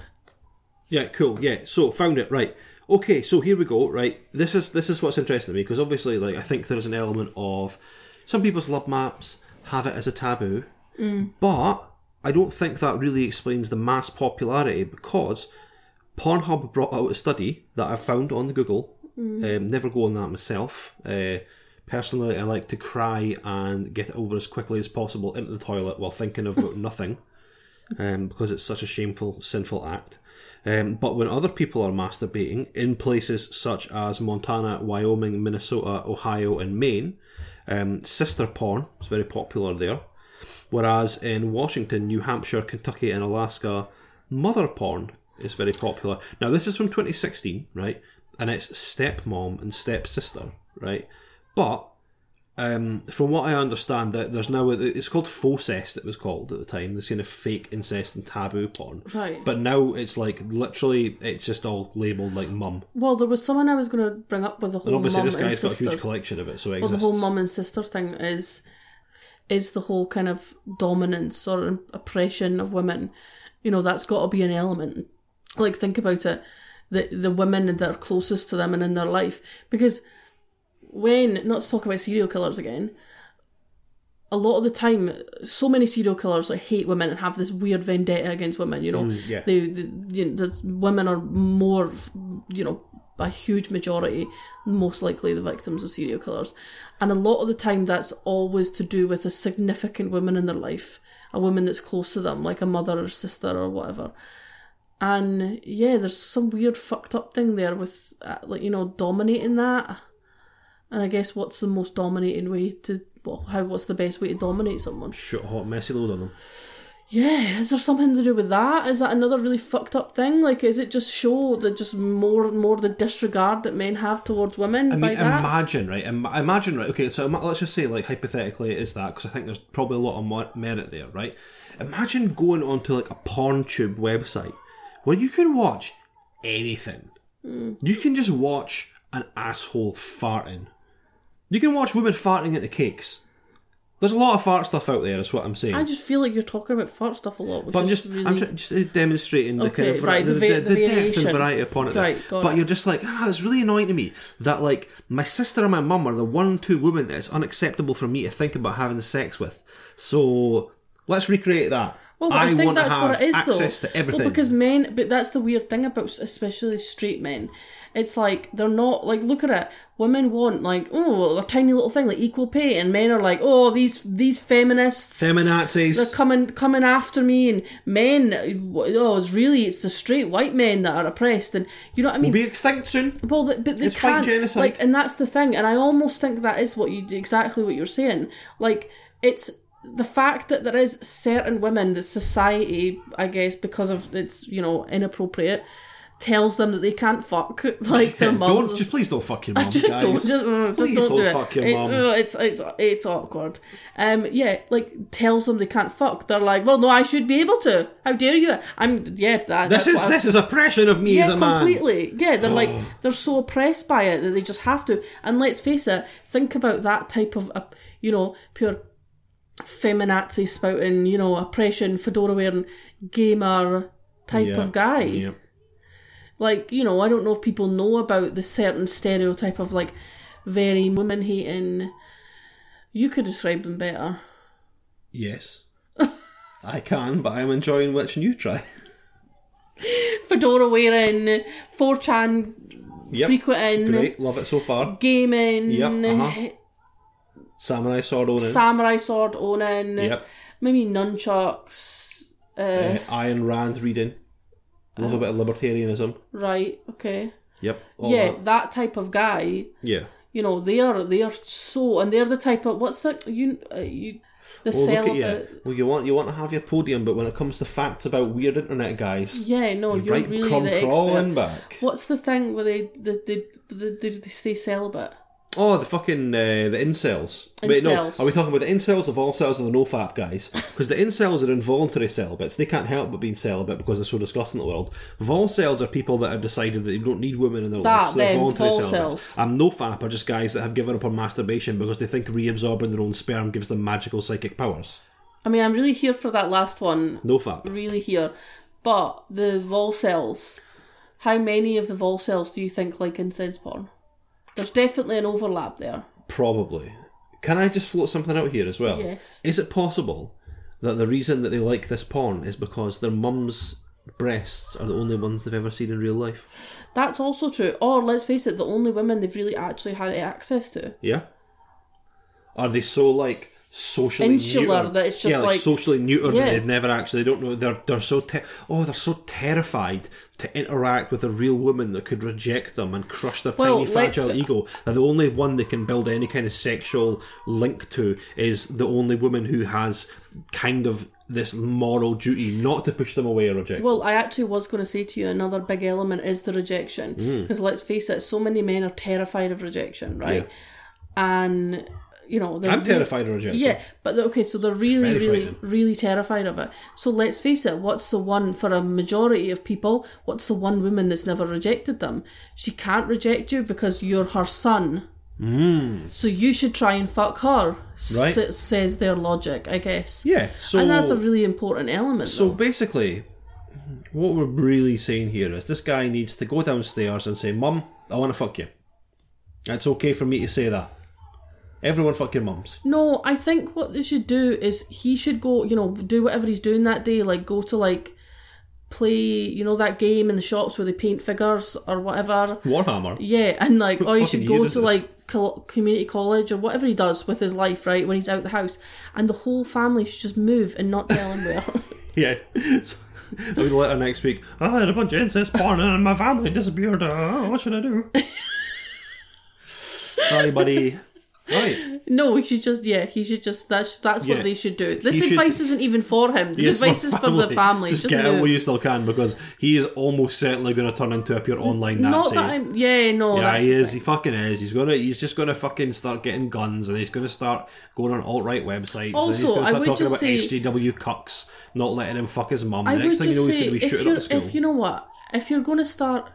[SPEAKER 2] yeah, cool. Yeah, so found it. Right. Okay, so here we go. Right, this is this is what's interesting to me because obviously, like, I think there's an element of some people's love maps have it as a taboo,
[SPEAKER 1] mm.
[SPEAKER 2] but I don't think that really explains the mass popularity because Pornhub brought out a study that I found on the Google. Mm. Um, never go on that myself. Uh, personally, I like to cry and get it over as quickly as possible into the toilet while thinking about nothing, um, because it's such a shameful, sinful act. Um, but when other people are masturbating in places such as Montana, Wyoming, Minnesota, Ohio, and Maine, um, sister porn is very popular there. Whereas in Washington, New Hampshire, Kentucky, and Alaska, mother porn is very popular. Now, this is from 2016, right? And it's stepmom and stepsister, right? But um, from what I understand, that there's now a, it's called Fauxcest. It was called at the time. This kind of fake incest and taboo porn.
[SPEAKER 1] Right.
[SPEAKER 2] But now it's like literally, it's just all labelled like mum.
[SPEAKER 1] Well, there was someone I was going to bring up with the whole. And obviously, mum this guy's got a huge
[SPEAKER 2] collection of it, so it well,
[SPEAKER 1] the whole mum and sister thing is is the whole kind of dominance or oppression of women. You know, that's got to be an element. Like, think about it. The, the women that are closest to them and in their life. Because when, not to talk about serial killers again, a lot of the time, so many serial killers like hate women and have this weird vendetta against women. You know, mm, yeah.
[SPEAKER 2] they,
[SPEAKER 1] they you know, the women are more, you know, a huge majority, most likely the victims of serial killers, and a lot of the time that's always to do with a significant woman in their life, a woman that's close to them, like a mother or sister or whatever. And yeah, there's some weird fucked up thing there with uh, like you know dominating that. And I guess what's the most dominating way to well, how what's the best way to dominate someone?
[SPEAKER 2] Shit a hot messy load on them.
[SPEAKER 1] Yeah, is there something to do with that? Is that another really fucked up thing? Like, is it just show that just more more the disregard that men have towards women?
[SPEAKER 2] I mean, imagine right, Im- imagine right. Okay, so let's just say like hypothetically it is that because I think there's probably a lot of mer- merit there, right? Imagine going onto like a porn tube website where you can watch anything.
[SPEAKER 1] Mm.
[SPEAKER 2] You can just watch an asshole farting you can watch women farting into cakes. There's a lot of fart stuff out there. Is what I'm saying.
[SPEAKER 1] I just feel like you're talking about fart stuff a lot.
[SPEAKER 2] Which but I'm just really... I'm tra- just uh, demonstrating the okay, kind of right, the, the, the, the depth and variety upon it. Right, but it. you're just like ah, it's really annoying to me that like my sister and my mum are the one two women that it's unacceptable for me to think about having sex with. So let's recreate that.
[SPEAKER 1] Well, but I, I think that's what it is, though. Well, because men, but that's the weird thing about especially straight men it's like they're not like look at it. Women want like oh a tiny little thing like equal pay, and men are like oh these these feminists,
[SPEAKER 2] feminazis,
[SPEAKER 1] they're coming coming after me, and men oh it's really it's the straight white men that are oppressed, and you know what I mean.
[SPEAKER 2] We'll be extinct soon.
[SPEAKER 1] Well, but they it's can't like, and that's the thing, and I almost think that is what you exactly what you're saying. Like it's the fact that there is certain women that society, I guess, because of it's you know inappropriate tells them that they can't fuck like their mum.
[SPEAKER 2] don't just please don't fuck your mum. Just don't. Mm, just, please don't, don't do fuck your mum. It, oh,
[SPEAKER 1] it's it's it's awkward. Um, yeah, like tells them they can't fuck. They're like, well, no, I should be able to. How dare you? I'm yeah. That,
[SPEAKER 2] this is this is oppression of me yeah, as a
[SPEAKER 1] man.
[SPEAKER 2] Completely.
[SPEAKER 1] Yeah, they're oh. like they're so oppressed by it that they just have to. And let's face it, think about that type of uh, you know pure feminazi spouting you know oppression fedora wearing gamer type yeah. of guy like you know i don't know if people know about the certain stereotype of like very women hating you could describe them better
[SPEAKER 2] yes i can but i'm enjoying watching you try
[SPEAKER 1] fedora wearing 4chan yep. frequenting
[SPEAKER 2] great love it so far
[SPEAKER 1] gaming
[SPEAKER 2] yep, uh-huh. samurai sword owning
[SPEAKER 1] samurai sword owning yep. maybe nunchucks
[SPEAKER 2] uh, uh, Ayn Rand reading Love um, a bit of libertarianism.
[SPEAKER 1] Right. Okay.
[SPEAKER 2] Yep.
[SPEAKER 1] Yeah, that. that. type of guy.
[SPEAKER 2] Yeah.
[SPEAKER 1] You know they are they are so and they're the type of what's that you uh, you the well, celibate.
[SPEAKER 2] Look at you. Well, you want you want to have your podium, but when it comes to facts about weird internet guys,
[SPEAKER 1] yeah, no, you're right, really the expert. Back. What's the thing where they the the they, they stay celibate?
[SPEAKER 2] Oh, the fucking uh, the incels. incels. Wait, no, are we talking about the incels of all cells or the nofap guys? Because the incels are involuntary celibates; they can't help but being celibate because they're so disgusting in the world. Volcels are people that have decided that they don't need women in their that, life, so they're voluntary celibates. And nofap are just guys that have given up on masturbation because they think reabsorbing their own sperm gives them magical psychic powers.
[SPEAKER 1] I mean, I'm really here for that last one.
[SPEAKER 2] Nofap,
[SPEAKER 1] really here, but the volcels. How many of the volcels do you think like incest porn? There's definitely an overlap there.
[SPEAKER 2] Probably. Can I just float something out here as well?
[SPEAKER 1] Yes.
[SPEAKER 2] Is it possible that the reason that they like this porn is because their mum's breasts are the only ones they've ever seen in real life?
[SPEAKER 1] That's also true. Or let's face it, the only women they've really actually had access to.
[SPEAKER 2] Yeah. Are they so like socially insular neutered.
[SPEAKER 1] that it's just
[SPEAKER 2] yeah,
[SPEAKER 1] like, like
[SPEAKER 2] socially neutered yeah. they never actually they don't know they're they're so te- oh they're so terrified to interact with a real woman that could reject them and crush their well, tiny fragile th- ego that the only one they can build any kind of sexual link to is the only woman who has kind of this moral duty not to push them away or reject. Well,
[SPEAKER 1] I actually was going to say to you another big element is the rejection because mm. let's face it, so many men are terrified of rejection, right? Yeah. And you know, I'm really,
[SPEAKER 2] terrified of rejection.
[SPEAKER 1] Yeah, but okay, so they're really, really, really terrified of it. So let's face it, what's the one for a majority of people? What's the one woman that's never rejected them? She can't reject you because you're her son.
[SPEAKER 2] Mm.
[SPEAKER 1] So you should try and fuck her. Right, s- says their logic, I guess.
[SPEAKER 2] Yeah, so
[SPEAKER 1] and that's a really important element. So though.
[SPEAKER 2] basically, what we're really saying here is this guy needs to go downstairs and say, "Mum, I want to fuck you." It's okay for me to say that. Everyone fuck your mums.
[SPEAKER 1] No, I think what they should do is he should go, you know, do whatever he's doing that day, like go to like play, you know, that game in the shops where they paint figures or whatever.
[SPEAKER 2] Warhammer.
[SPEAKER 1] Yeah, and like, or he should go to like community college or whatever he does with his life, right, when he's out the house, and the whole family should just move and not tell him where.
[SPEAKER 2] yeah. So- we letter next week. I had a bunch of incest porn and my family disappeared. Oh, what should I do? Sorry, buddy. Right.
[SPEAKER 1] No, he should just yeah, he should just that's that's Yeah. what they should do. This advice isn't even for him. This advice is for the family.
[SPEAKER 2] Just, get out while you still can because he is almost certainly going to turn into a pure online Not that
[SPEAKER 1] I'm. Yeah, no. yeah, that's
[SPEAKER 2] he is.
[SPEAKER 1] He
[SPEAKER 2] fucking is. He's gonna. He's just gonna fucking start getting guns, and he's gonna start going on alt right websites. and he's
[SPEAKER 1] Also, gonna I start would talking about just
[SPEAKER 2] say- cucks not letting him fuck his mum. The next thing you know, he's gonna be shooting up the school.
[SPEAKER 1] if you know what, if you're going to start,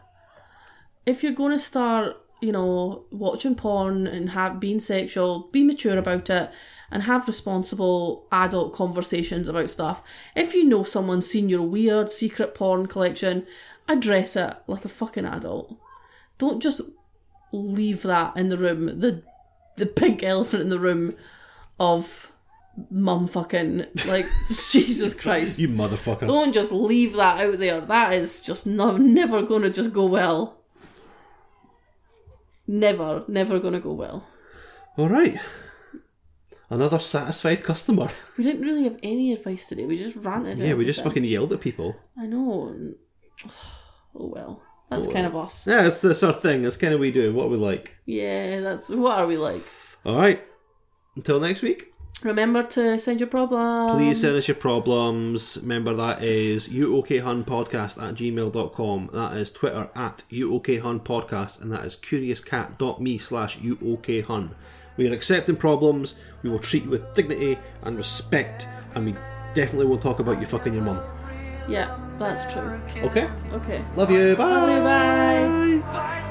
[SPEAKER 1] if you're going to start you know, watching porn and have being sexual, be mature about it and have responsible adult conversations about stuff. If you know someone's seen your weird secret porn collection, address it like a fucking adult. Don't just leave that in the room, the the pink elephant in the room of mum fucking like Jesus Christ.
[SPEAKER 2] You motherfucker.
[SPEAKER 1] Don't just leave that out there. That is just no, never going to just go well never, never going to go well.
[SPEAKER 2] All right. Another satisfied customer.
[SPEAKER 1] We didn't really have any advice today. We just ranted. Yeah,
[SPEAKER 2] we just fucking yelled at people.
[SPEAKER 1] I know. Oh well. That's oh, kind of us.
[SPEAKER 2] Yeah, that's, that's our thing. That's kind of we do. What we like.
[SPEAKER 1] Yeah, that's what are we like.
[SPEAKER 2] All right. Until next week.
[SPEAKER 1] Remember to send your
[SPEAKER 2] problems. Please send us your problems. Remember that is uokhunpodcast at gmail.com. That is Twitter at uokhunpodcast and that is curiouscat.me slash uokhun. We are accepting problems. We will treat you with dignity and respect and we definitely will talk about you fucking your mum.
[SPEAKER 1] Yeah, that's true.
[SPEAKER 2] Okay?
[SPEAKER 1] Okay.
[SPEAKER 2] Love you. Bye.
[SPEAKER 1] Love you. Bye.